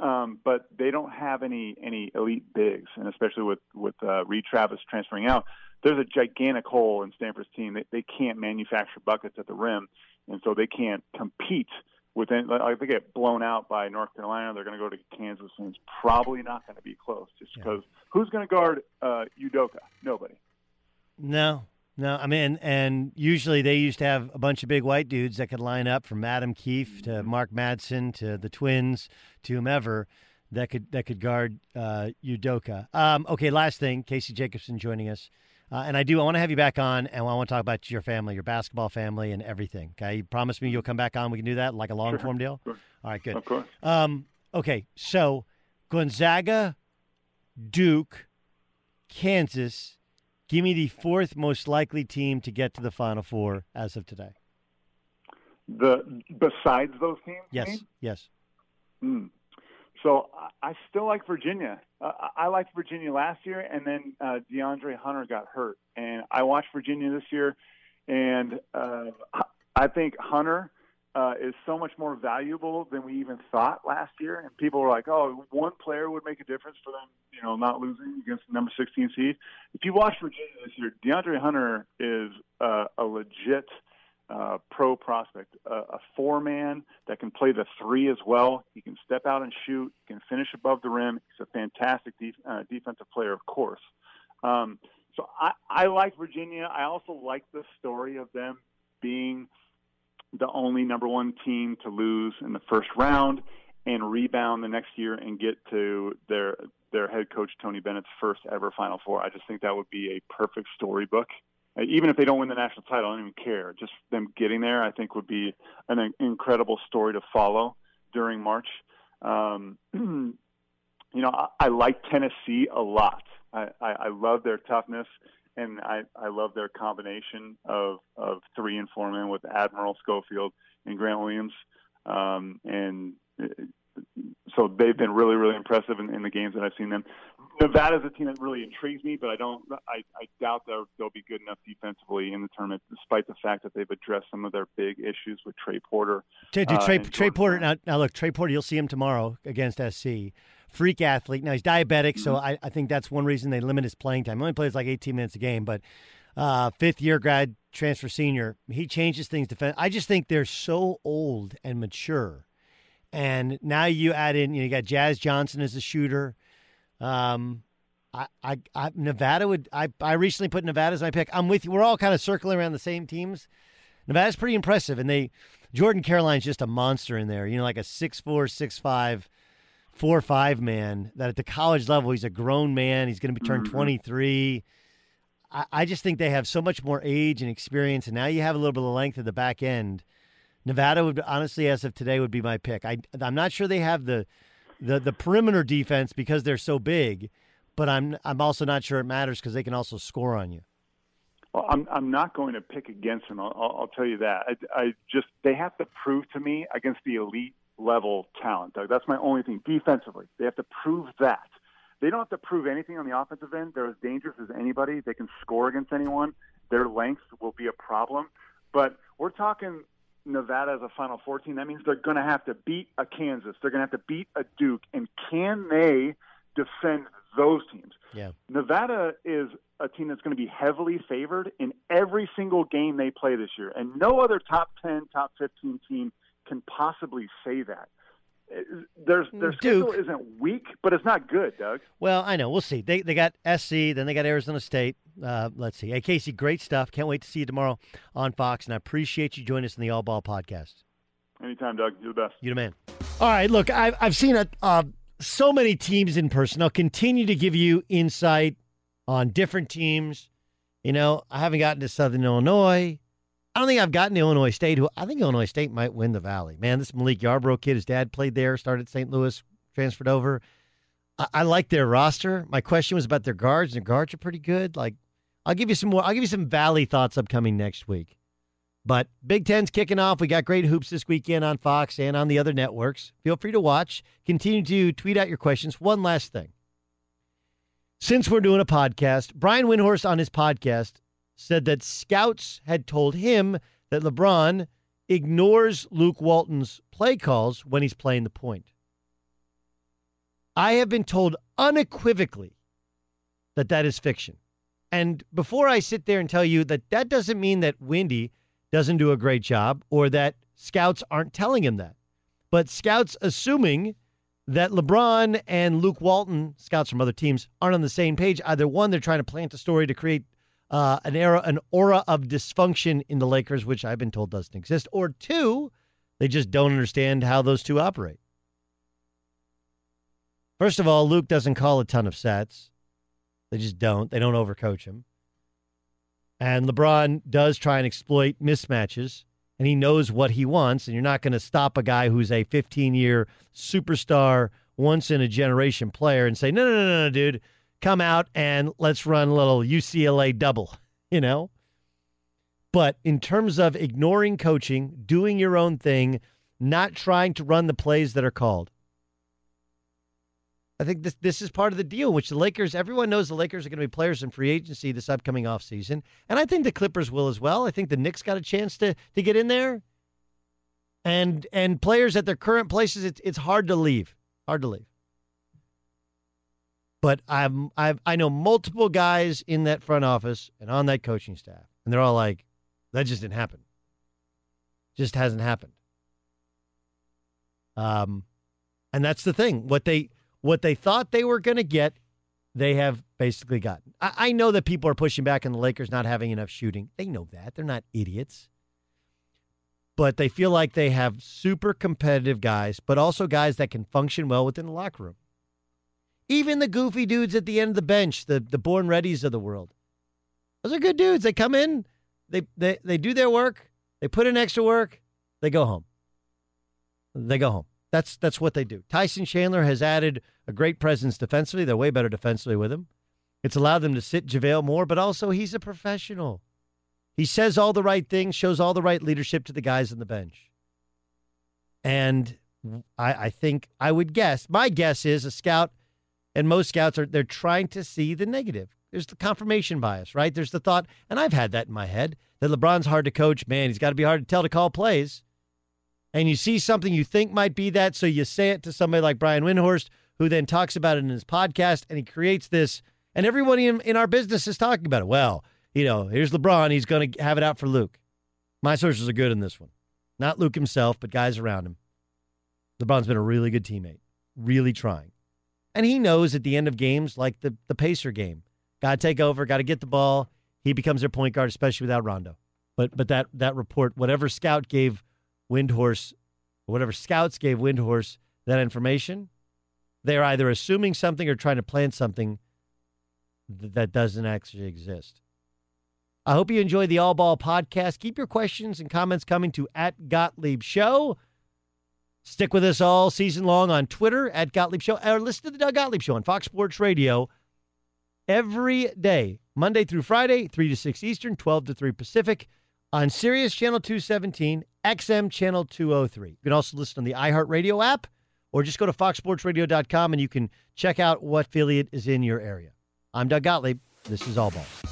Um, but they don't have any any elite bigs, and especially with with uh, Reid Travis transferring out, there's a gigantic hole in Stanford's team. They, they can't manufacture buckets at the rim, and so they can't compete within like they get blown out by North Carolina, they're going to go to Kansas, and it's probably not going to be close. Just because yeah. who's going to guard uh, Udoka? Nobody. No, no. I mean, and usually they used to have a bunch of big white dudes that could line up from Adam Keefe to mm-hmm. Mark Madsen to the Twins to whomever that could that could guard uh, Udoka. Um, okay, last thing, Casey Jacobsen joining us. Uh, and I do. I want to have you back on, and I want to talk about your family, your basketball family, and everything. Okay, you promise me you'll come back on. We can do that, like a long form deal. Sure. All right, good. Of course. Um, okay, so Gonzaga, Duke, Kansas. Give me the fourth most likely team to get to the Final Four as of today. The besides those teams. Yes. Yes. Mm. So I still like Virginia. Uh, I liked Virginia last year, and then uh, DeAndre Hunter got hurt, and I watched Virginia this year, and uh, I think Hunter uh, is so much more valuable than we even thought last year. And people were like, "Oh, one player would make a difference for them, you know, not losing against the number 16 seed." If you watch Virginia this year, DeAndre Hunter is uh, a legit pro prospect, uh, a four man that can play the three as well. He can step out and shoot, he can finish above the rim. He's a fantastic def- uh, defensive player, of course. Um, so I, I like Virginia. I also like the story of them being the only number one team to lose in the first round and rebound the next year and get to their their head coach Tony Bennett's first ever Final Four. I just think that would be a perfect storybook uh, even if they don't win the national title, I don't even care. Just them getting there, I think, would be an incredible story to follow during March. Um, you know, I, I like Tennessee a lot. I, I, I love their toughness, and I, I love their combination of, of three and four men with Admiral Schofield and Grant Williams. Um, and uh, so they've been really, really impressive in, in the games that I've seen them. Nevada's a team that really intrigues me, but I don't. I, I doubt they'll, they'll be good enough defensively in the tournament, despite the fact that they've addressed some of their big issues with Trey Porter. Dude, dude Trey, uh, Trey Porter. Now, now, look, Trey Porter. You'll see him tomorrow against SC. Freak athlete. Now he's diabetic, mm-hmm. so I, I think that's one reason they limit his playing time. He only plays like 18 minutes a game, but uh, fifth year grad transfer senior. He changes things. Defense. I just think they're so old and mature and now you add in, you, know, you got Jazz Johnson as a shooter. Um, I, I, I, Nevada would. I, I recently put Nevada as my pick. I'm with you. We're all kind of circling around the same teams. Nevada's pretty impressive, and they Jordan Caroline's just a monster in there. You know, like a six four, six five, four five man. That at the college level, he's a grown man. He's going to be turned mm-hmm. 23. I, I just think they have so much more age and experience, and now you have a little bit of length at the back end Nevada would honestly, as of today, would be my pick. I I'm not sure they have the the the perimeter defense because they're so big, but I'm I'm also not sure it matters because they can also score on you. Well, I'm I'm not going to pick against them. I'll, I'll tell you that. I, I just they have to prove to me against the elite level talent. Doug. That's my only thing. Defensively, they have to prove that. They don't have to prove anything on the offensive end. They're as dangerous as anybody. They can score against anyone. Their length will be a problem. But we're talking Nevada as a Final Four team, that means they're going to have to beat a Kansas. They're going to have to beat a Duke. And can they defend those teams? Yeah. Nevada is a team that's going to be heavily favored in every single game they play this year. And no other top 10, top 15 team can possibly say that their their schedule isn't weak, but it's not good, Doug. Well, I know. We'll see. They they got SC, then they got Arizona State. Uh, let's see. Hey, Casey, great stuff. Can't wait to see you tomorrow on Fox, and I appreciate you joining us in the All Ball podcast. Anytime, Doug. You're the best. You're the man. All right. Look, I've I've seen a, uh, so many teams in person. I'll continue to give you insight on different teams. You know, I haven't gotten to Southern Illinois. I don't think I've gotten Illinois State, who I think Illinois State might win the Valley. Man, this Milik Yarbrough kid, his dad played there, started St. Louis, transferred over. I, I like their roster. My question was about their guards, and their guards are pretty good. Like, I'll give you some more. I'll give you some Valley thoughts upcoming next week. But Big Ten's kicking off. We got great hoops this weekend on Fox and on the other networks. Feel free to watch. Continue to tweet out your questions. One last thing. Since we're doing a podcast, Brian Windhorst on his podcast said that scouts had told him that LeBron ignores Luke Walton's play calls when he's playing the point. I have been told unequivocally that that is fiction. And before I sit there and tell you that that doesn't mean that Windy doesn't do a great job or that scouts aren't telling him that, but scouts assuming that LeBron and Luke Walton, scouts from other teams, aren't on the same page. Either one, they're trying to plant a story to create uh, an era, an aura of dysfunction in the Lakers, which I've been told doesn't exist, or two, they just don't understand how those two operate. First of all, Luke doesn't call a ton of sets. They just don't. They don't overcoach him. And LeBron does try and exploit mismatches, and he knows what he wants. And you're not going to stop a guy who's a 15 year superstar, once in a generation player and say, no, no, no, no, dude, come out and let's run a little UCLA double, you know? But in terms of ignoring coaching, doing your own thing, not trying to run the plays that are called, I think this this is part of the deal, which the Lakers, everyone knows the Lakers are going to be players in free agency this upcoming offseason. And I think the Clippers will as well. I think the Knicks got a chance to to get in there. And and players at their current places, it's it's hard to leave. Hard to leave. But I'm I've I know multiple guys in that front office and on that coaching staff, and they're all like, that just didn't happen. Just hasn't happened. Um, and that's the thing. What they what they thought they were going to get, they have basically gotten. I, I know that people are pushing back on the Lakers not having enough shooting. They know that. They're not idiots. But they feel like they have super competitive guys, but also guys that can function well within the locker room. Even the goofy dudes at the end of the bench, the, the born readies of the world. Those are good dudes. They come in, they, they, they do their work, they put in extra work, they go home. They go home. That's that's what they do. Tyson Chandler has added a great presence defensively. They're way better defensively with him. It's allowed them to sit JaVale more, but also he's a professional. He says all the right things, shows all the right leadership to the guys on the bench. And I, I think I would guess, my guess is a scout, and most scouts are they're trying to see the negative. There's the confirmation bias, right? There's the thought, and I've had that in my head, that LeBron's hard to coach. Man, he's got to be hard to tell to call plays and you see something you think might be that, so you say it to somebody like Brian Windhorst, who then talks about it in his podcast, and he creates this, and everybody in, in our business is talking about it. Well, you know, here's LeBron, he's going to have it out for Luke. My sources are good in this one. Not Luke himself, but guys around him. LeBron's been a really good teammate, really trying. And he knows at the end of games, like the, the Pacer game, got to take over, got to get the ball. He becomes their point guard, especially without Rondo. But but that that report, whatever scout gave Windhorst, whatever scouts gave Windhorst that information, they're either assuming something or trying to plant something th- that doesn't actually exist. I hope you enjoy the All Ball podcast. Keep your questions and comments coming to at Gottlieb Show. Stick with us all season long on Twitter at Gottlieb Show, or listen to the Doug Gottlieb Show on Fox Sports Radio every day, Monday through Friday, 3 to 6 Eastern, 12 to 3 Pacific on Sirius Channel 217, XM Channel 203. You can also listen on the iHeartRadio app or just go to foxsportsradio.com and you can check out what affiliate is in your area. I'm Doug Gottlieb. This is All Balls.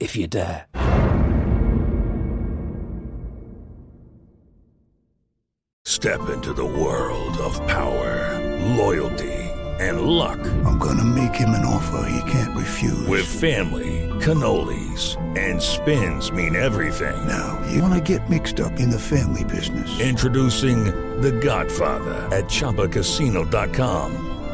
if you dare. Step into the world of power, loyalty, and luck. I'm gonna make him an offer he can't refuse. With family, cannolis, and spins mean everything. Now, you wanna get mixed up in the family business. Introducing The Godfather at ChumbaCasino.com.